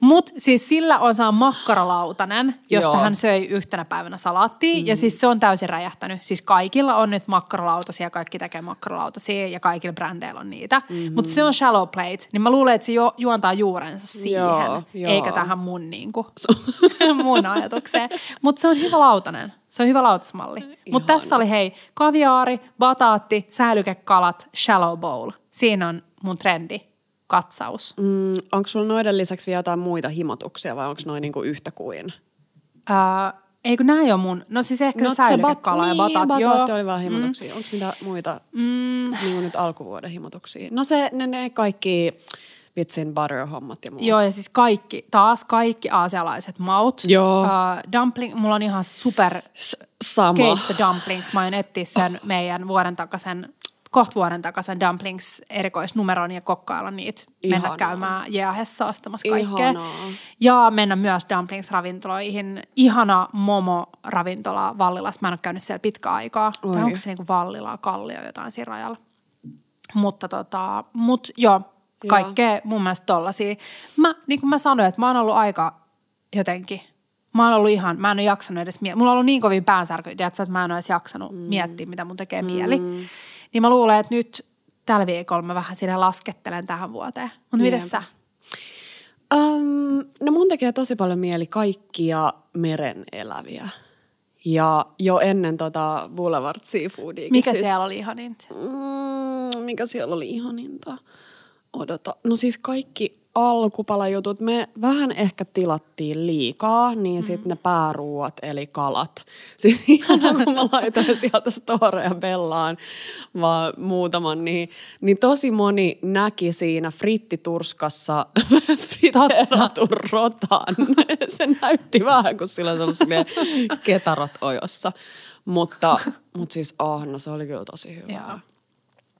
Mutta siis sillä on saa makkaralautanen, josta Joo. hän söi yhtenä päivänä salaattia. Mm. Ja siis se on täysin räjähtänyt. Siis kaikilla on nyt makkaralautasia, kaikki tekee makkaralautasia ja kaikilla brändeillä on niitä. Mm-hmm. Mutta se on shallow plate, niin mä luulen, että se jo, juontaa juurensa siihen, Joo, joo. eikä tähän mun, niinku, mun ajatukseen. Mutta se on hyvä lautanen. Se on hyvä lautasmalli. Mutta tässä oli hei, kaviaari, bataatti, säilykekalat, shallow bowl. Siinä on mun trendi katsaus. Mm, onko sulla noiden lisäksi vielä jotain muita himotuksia vai onko noin niinku yhtä kuin? Ää, eikö nämä ole mun, no siis ehkä No, se säilykekala ja niin, batat. bataatti joo. oli vähän himotuksia. Mm. Onko mitä muita Mm, niin nyt alkuvuoden himotuksia? No se, ne, ne kaikki vitsin butter-hommat ja muut. Joo, ja siis kaikki, taas kaikki aasialaiset maut. Joo. Uh, dumpling, mulla on ihan super S- sama. keitto dumplings. Mä oon etsiä sen meidän vuoden takaisen, kohta vuoden takaisen dumplings erikoisnumeron ja kokkailla niitä. Mennä Ihanaa. käymään jäähessä ostamassa kaikkea. Ihanaa. Ja mennä myös dumplings-ravintoloihin. Ihana Momo-ravintola Vallilas. Mä en ole käynyt siellä pitkä aikaa. Oi. Tai onko se niinku Vallilaa, Kallio jotain siinä rajalla. Mutta tota, mut joo, kaikkea mun mielestä tollasia. Mä, niin kuin mä sanoin, että mä oon ollut aika jotenkin, mä oon ollut ihan, mä en ole jaksanut edes miettiä. Mulla on ollut niin kovin päänsärky, tiedätkö, että mä en ole edes jaksanut mm. miettiä, mitä mun tekee mieli. Mm. Niin mä luulen, että nyt tällä viikolla mä vähän siinä laskettelen tähän vuoteen. Mutta miten sä? Um, no mun tekee tosi paljon mieli kaikkia meren eläviä. Ja jo ennen tota Boulevard Seafoodia. Mikä siis, siellä oli ihaninta? Mm, mikä siellä oli ihaninta? Odota. No siis kaikki alkupalajutut. Me vähän ehkä tilattiin liikaa, niin mm. sitten ne pääruuat eli kalat. Siis ihan kun mä laitoin sieltä storeja Bellaan vaan muutaman, niin, niin tosi moni näki siinä frittiturskassa friteeratun rotan. Se näytti vähän, kun sillä on ketarat ojossa. Mutta, mutta siis oh, no se oli kyllä tosi hyvä. Joo.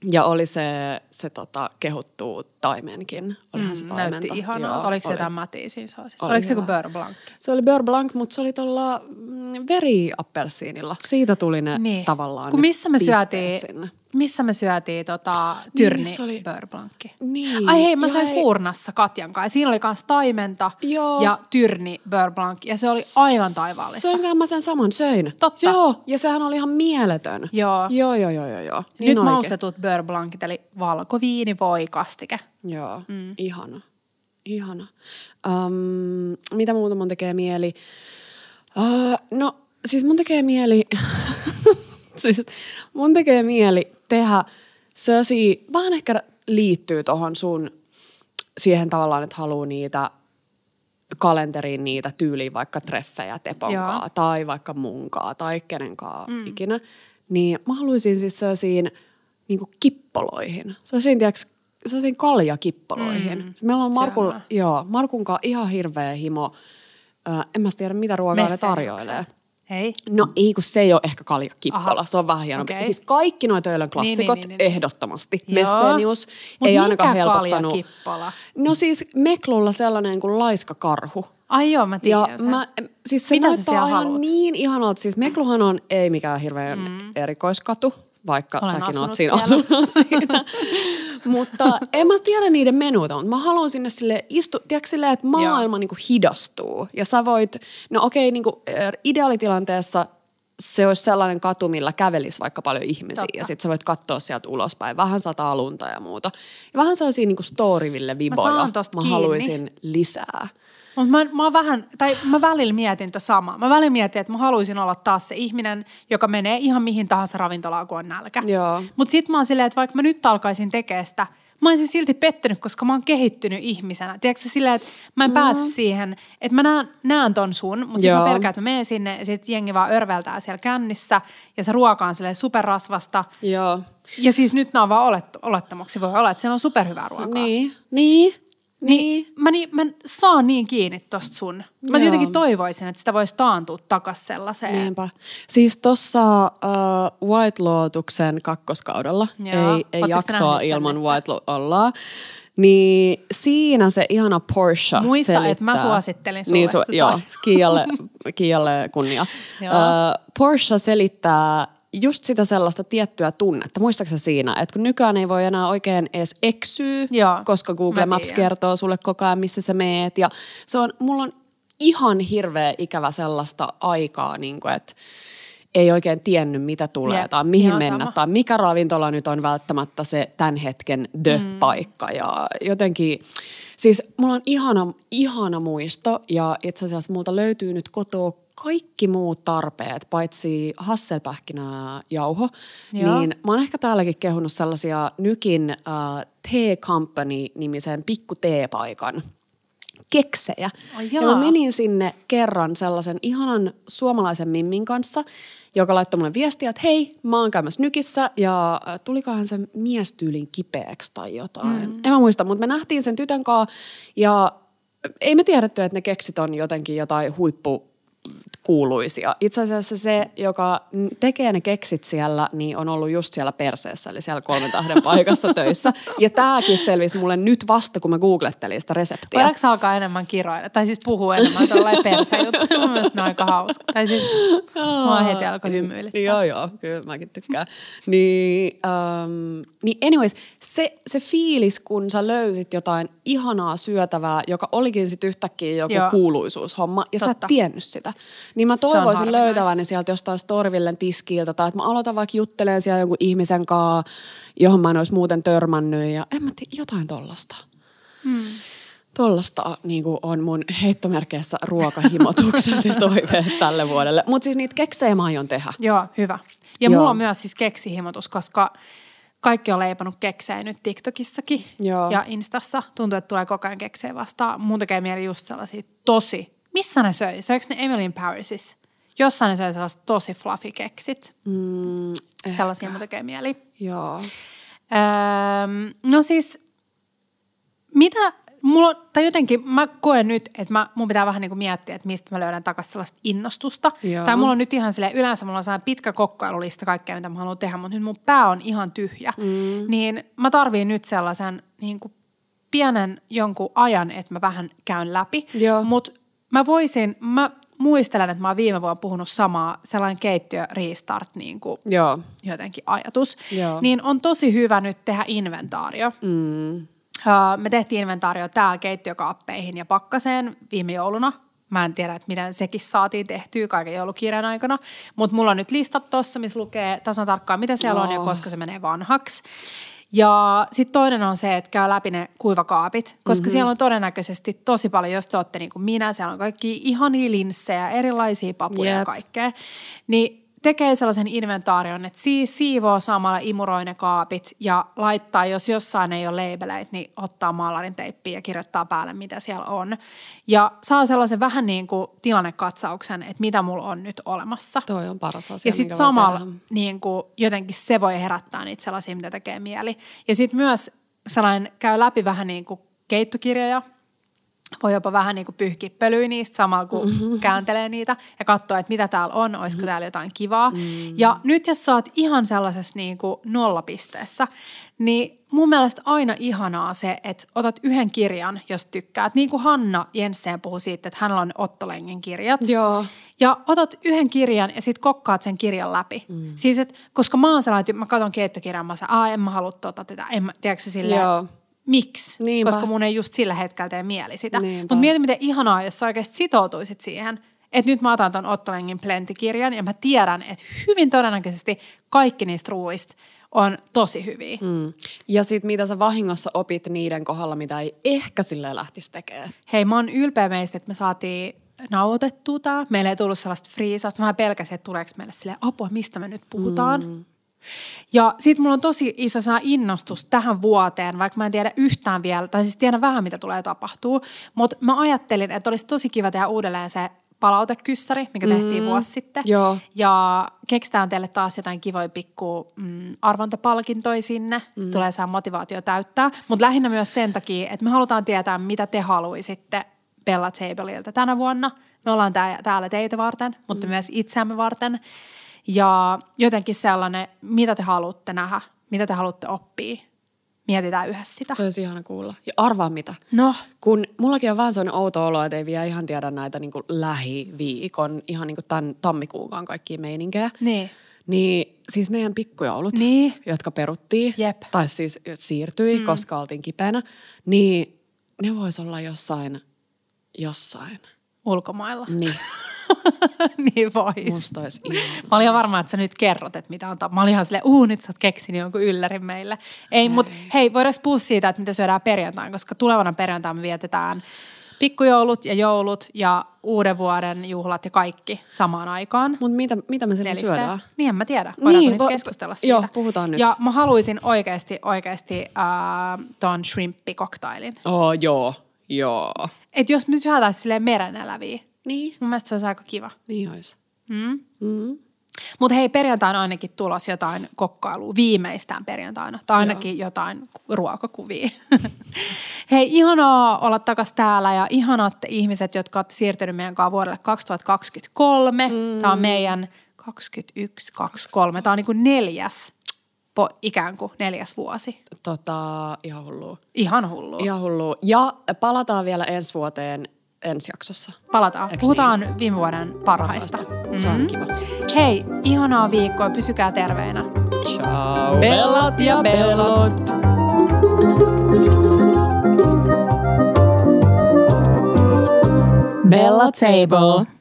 Ja oli se, se tota, kehuttu taimenkin. Olihan se Mm, taimenta. näytti ihanaa. Joo, Oliko se oli. jotain matia siinä soosissa? Oli Oliko se joku beurre blanc? Se oli beurre blanc, mutta se oli tuolla mm, veriappelsiinilla. Siitä tuli ne Niin. tavallaan Kun missä me syötiin, Sinne. missä me syötiin tota, tyrni missä oli- beurre blancki? Niin. Ai hei, mä Ja sain hei- Kuurnassa Katjan kanssa. Siinä oli kans taimenta Joo. ja tyrni beurre blanc. Ja se oli aivan taivaallista. Söinkään mä sen saman, söin. Totta. Joo, ja sehän oli ihan mieletön. Joo. Joo, joo, joo, joo. joo. Nyt olikin. maustetut beurre blancit, eli valkoviini voi kastike. Joo, mm. ihana. Ihana. Um, mitä muuta mun tekee mieli? Uh, no, siis mun tekee mieli, siis mun tekee mieli tehdä sellaisia, vähän ehkä liittyy tuohon sun siihen tavallaan, että haluaa niitä kalenteriin niitä tyyliin vaikka treffejä teponkaa tai vaikka munkaa tai kenenkaan mm. ikinä. Niin mä haluaisin siis sellaisiin niin kippoloihin. Sellaisiin, tiiäks, sellaisiin kaljakippoloihin. Mm. Meillä on Syömään. joo, Markun kanssa ihan hirveä himo. Ö, en mä tiedä, mitä ruokaa ne tarjoilee. Hei. No ei, kun se ei ole ehkä kaljakippola. Aha. Se on vähän hieno. Okei. Siis kaikki noin töölön klassikot Niin, niin, niin, niin. ehdottomasti. Joo. Messenius Mut ei ainakaan helpottanut. kaljakippola? No siis Meklulla sellainen kuin laiska karhu. Ai joo, mä Ja tiedän sen. mä, siis se Mitä sä siellä aina haluat? niin ihanalta. Siis Mekluhan on ei mikään hirveän mm. erikoiskatu, vaikka Olen säkin oot siinä asunut siinä. mutta en mä tiedä niiden menuita, mutta mä haluan sinne sille istu, tiedätkö silleen, että maailma niinku hidastuu. Ja sä voit, no okei, niinku, äh, ideaalitilanteessa se olisi sellainen katu, millä kävelisi vaikka paljon ihmisiä. Totta. Ja sitten sä voit katsoa sieltä ulospäin. Vähän sataa lunta ja muuta. Ja vähän sellaisia niinku storyville viboja. saan tosta mä kiinni. haluaisin lisää. Mutta mä, mä, vähän, tai mä välillä mietin tätä samaa. Mä välillä mietin, että mä haluaisin olla taas se ihminen, joka menee ihan mihin tahansa ravintolaan, kun on nälkä. Mutta sitten mä oon silleen, että vaikka mä nyt alkaisin tekemään sitä, mä olisin silti pettynyt, koska mä oon kehittynyt ihmisenä. Tiedätkö silleen, että mä en mm. pääse siihen, että mä näen, näen ton sun, mutta sitten mä pelkään, että mä menen sinne ja sitten jengi vaan örveltää siellä kännissä ja se ruoka on silleen superrasvasta. Joo. Ja siis nyt nämä on vaan olet, olettamuksia. Voi olla, että siellä on superhyvää ruokaa. Niin, niin, Niin, niin. mä, niin, mä saan niin kiinni tosta sun. Mä Joo. jotenkin toivoisin, että sitä voisi taantua takas sellaiseen. Niinpä. Siis tuossa uh, White Lotuksen kakkoskaudella, Joo. ei, ei Ootteko jaksoa sen ilman nyt? White Lotulla, niin siinä se ihana Porsche Muista, selittää. että mä suosittelin sulle niin, sitä Joo. Kiialle, Kiialle kunnia. Joo. uh, Porsche selittää just sitä sellaista tiettyä tunnetta. Muistaaksä siinä, että kun nykyään ei voi enää oikein edes eksyä, Joo, koska Google Maps kertoo sulle koko ajan, missä sä meet. Ja se on, mulla on ihan hirveä ikävä sellaista aikaa, niin kuin, että ei oikein tiennyt, mitä tulee Jep, tai mihin ihan mennä sama. tai mikä ravintola nyt on välttämättä se tämän hetken the-paikka. Ja jotenkin, siis mulla on ihana, ihana muisto ja itse asiassa multa löytyy nyt kotoa kaikki muut tarpeet, paitsi hasselpähkinää jauho, Joo. niin mä oon ehkä täälläkin kehunut sellaisia Nykin uh, Tea Company-nimisen pikku teepaikan keksejä. Ai ja mä menin sinne kerran sellaisen ihanan suomalaisen Mimmin kanssa, joka laittoi mulle viestiä, että hei, mä oon käymässä Nykissä ja äh, tulikohan se miestyylin kipeäksi tai jotain. Mm. En mä muista, mutta me nähtiin sen tytön kanssa ja ei me tiedetty, että ne keksit on jotenkin jotain huippu kuuluisia. Itse asiassa se, joka tekee ne keksit siellä, niin on ollut just siellä perseessä, eli siellä kolmen tähden paikassa töissä. Ja tääkin selvisi mulle nyt vasta, kun mä googlettelin sitä reseptiä. Voidaanko alkaa enemmän kiroilla? Tai siis puhua enemmän tuollainen persejuttu. Mun mielestä ne on aika hauska. Tai siis mua heti alkoi hymyilyttää. Joo, joo, kyllä mäkin tykkään. Niin, um, niin anyways, se, se fiilis, kun sä löysit jotain ihanaa syötävää, joka olikin sitten yhtäkkiä joku Joo. kuuluisuushomma, ja Totta. sä et tiennyt sitä. Niin mä toivoisin löytäväni sieltä jostain Storvillen tiskiltä, tai että mä aloitan vaikka juttelemaan siellä jonkun ihmisen kanssa, johon mä en olisi muuten törmännyt, ja en mä tiedä, jotain tollasta. Hmm. Tollasta niin on mun heittomerkeissä ruokahimotukset ja toiveet tälle vuodelle. Mutta siis niitä keksejä mä aion tehdä. Joo, hyvä. Ja Joo. mulla on myös siis keksihimotus, koska kaikki on leipannut keksejä nyt TikTokissakin Joo. ja Instassa. Tuntuu, että tulee koko ajan keksejä vastaan. Mun tekee mieli just sellaisia tosi. Missä ne söi? Söikö ne Emily in Parisissa? Jossain ne söi sellaiset tosi fluffy keksit. Mm, Sellaisia mun tekee mieli. Joo. Öö, no siis, mitä, mulla, tai jotenkin mä koen nyt, että mä, mun pitää vähän niin kuin miettiä, että mistä mä löydän takaisin sellaista innostusta. Joo. Tai mulla on nyt ihan sille yleensä mulla on sellainen pitkä kokkailulista kaikkea, mitä mä haluan tehdä, mutta nyt mun pää on ihan tyhjä. Mm. Niin mä tarviin nyt sellaisen niin kuin pienen jonkun ajan, että mä vähän käyn läpi. Mutta mä voisin, mä muistelen, että mä oon viime vuonna puhunut samaa, sellainen keittiö restart niin kuin Joo. jotenkin ajatus, Joo. niin on tosi hyvä nyt tehdä inventaario. Mm. Me tehtiin inventaario täällä keittiökaappeihin ja pakkaseen viime jouluna. Mä en tiedä, että miten sekin saatiin tehtyä kaiken joulukirjan aikana, mutta mulla on nyt listat tossa, missä lukee tasan tarkkaan, mitä siellä on ja Oh. koska se menee vanhaksi. Ja sitten toinen on se, että käy läpi ne kuivakaapit, koska mm-hmm. siellä on todennäköisesti tosi paljon, jos te olette niin kuin minä, siellä on kaikki ihania linssejä, erilaisia papuja ja Jep. kaikkea. Niin tekee sellaisen inventaarion, että siis siivoo samalla imuroi ne kaapit ja laittaa, jos jossain ei ole labeleitä, niin ottaa maalarin teippiä ja kirjoittaa päälle, mitä siellä on. Ja saa sellaisen vähän niin kuin tilannekatsauksen, että mitä mulla on nyt olemassa. Toi on paras asia, Ja sitten samalla niin kuin, jotenkin se voi herättää niitä sellaisia, mitä tekee mieli. Ja sitten myös sellainen käy läpi vähän niin kuin keittokirjoja, voi jopa vähän niin kuin pyyhkiä pölyä niistä samalla, kun kääntelee niitä ja katsoa, että mitä täällä on, olisiko täällä jotain kivaa. Ja nyt jos sä oot ihan sellaisessa niin kuin nollapisteessä, niin mun mielestä aina ihanaa se, että otat yhden kirjan, jos tykkäät. Niin kuin Hanna Jensen puhui siitä, että hänellä on Otto Lengen kirjat. Joo. Ja otat yhden kirjan ja sit kokkaat sen kirjan läpi. Mm. Siis, et, koska mä oon sellainen, että mä katson keittokirjan, mä sanon, en mä halua tota tätä. En mä, tiedätkö se silleen, Joo. Miksi? Niinpä. Koska mun ei just sillä hetkellä tee mieli sitä. Mutta mieti, miten ihanaa, jos sä oikeasti sitoutuisit siihen. Että nyt mä otan ton Otto Lengin plentikirjan ja mä tiedän, että hyvin todennäköisesti kaikki niistä ruuista on tosi hyviä. Mm. Ja sitten mitä sä vahingossa opit niiden kohdalla, mitä ei ehkä silleen lähtisi tekemään. Hei, mä oon ylpeä meistä, että me saatiin nauhoitettua tää. Meillä ei tullut sellaista friisausta. Mä pelkäsin, että tuleeko meille sille apua, mistä me nyt puhutaan. Mm. Ja sit mulla on tosi iso saa innostus tähän vuoteen, vaikka mä en tiedä yhtään vielä, tai siis tiedän vähän, mitä tulee tapahtuu. Mutta mä ajattelin, että olisi tosi kiva tehdä uudelleen se palautekyssäri, mikä tehtiin vuosi sitten. Joo. Ja keksitään teille taas jotain kivoja pikku mm, arvontapalkintoja sinne. Mm. Tulee saa motivaatio täyttää. Mutta lähinnä myös sen takia, että me halutaan tietää, mitä te haluaisitte Bella Tableilta tänä vuonna. Me ollaan tää, täällä teitä varten, mutta mm. myös itseämme varten. Ja jotenkin sellainen, mitä te haluatte nähdä, mitä te haluatte oppia. Mietitään yhdessä sitä. Se olisi ihana kuulla. Ja arvaa mitä. No, Kun mullakin on vähän sellainen outo olo, että ei vielä ihan tiedä näitä niin kuin lähiviikon, ihan niin kuin tämän tammikuunkaan kaikkia meininkejä. niin. Niin siis meidän pikkujoulut, Niin. jotka peruttiin, Jep. tai siis siirtyi, mm. koska oltiin kipeänä, niin ne vois olla jossain, jossain. Ulkomailla. Niin, niin vois. musta olisi. Mä olin varma, että sä nyt kerrot, että mitä on. Ta- mä olin ihan silleen, uu, nyt sä oot keksinyt jonkun yllärin meille. Ei, mutta hei, voidaanko puhua siitä, että mitä syödään perjantain, koska tulevana perjantaina me vietetään Pikkujoulut ja joulut ja uuden vuoden juhlat ja kaikki samaan aikaan. Mutta mitä, mitä me Nelistä. syödään? Niin, en mä tiedä. Voidaanko Niin, nyt vo- keskustella siitä? joo, puhutaan nyt. Ja mä haluaisin oikeasti, oikeasti äh, ton shrimppikoktailin. Oh, joo, joo. Et jos me syötäisiin silleen mereneläviä, Niin. mun mielestä se olisi aika kiva. Niin olisi. Mm. Mm. Mutta hei, perjantaina ainakin tulos jotain kokkailua, viimeistään perjantaina. Tai ainakin Joo. jotain ruokakuvia. hei, ihanaa olla takas täällä ja ihanat ihmiset, jotka olette siirtyneet meidän kanssa vuodelle 2023. Mm. Tämä on meidän 21, 23. Tämä on niin kuin neljäs, po, ikään kuin neljäs vuosi. Tota, ihan hullua. Ihan hullu. Ihan hullua. Ja palataan vielä ensi vuoteen ensi jaksossa. Palataan. Eiks Puhutaan viime vuoden parhaista. Se on kiva. Hei, ihanaa viikkoa. Pysykää terveinä. Ciao. Bellat ja bellot. Bella Table.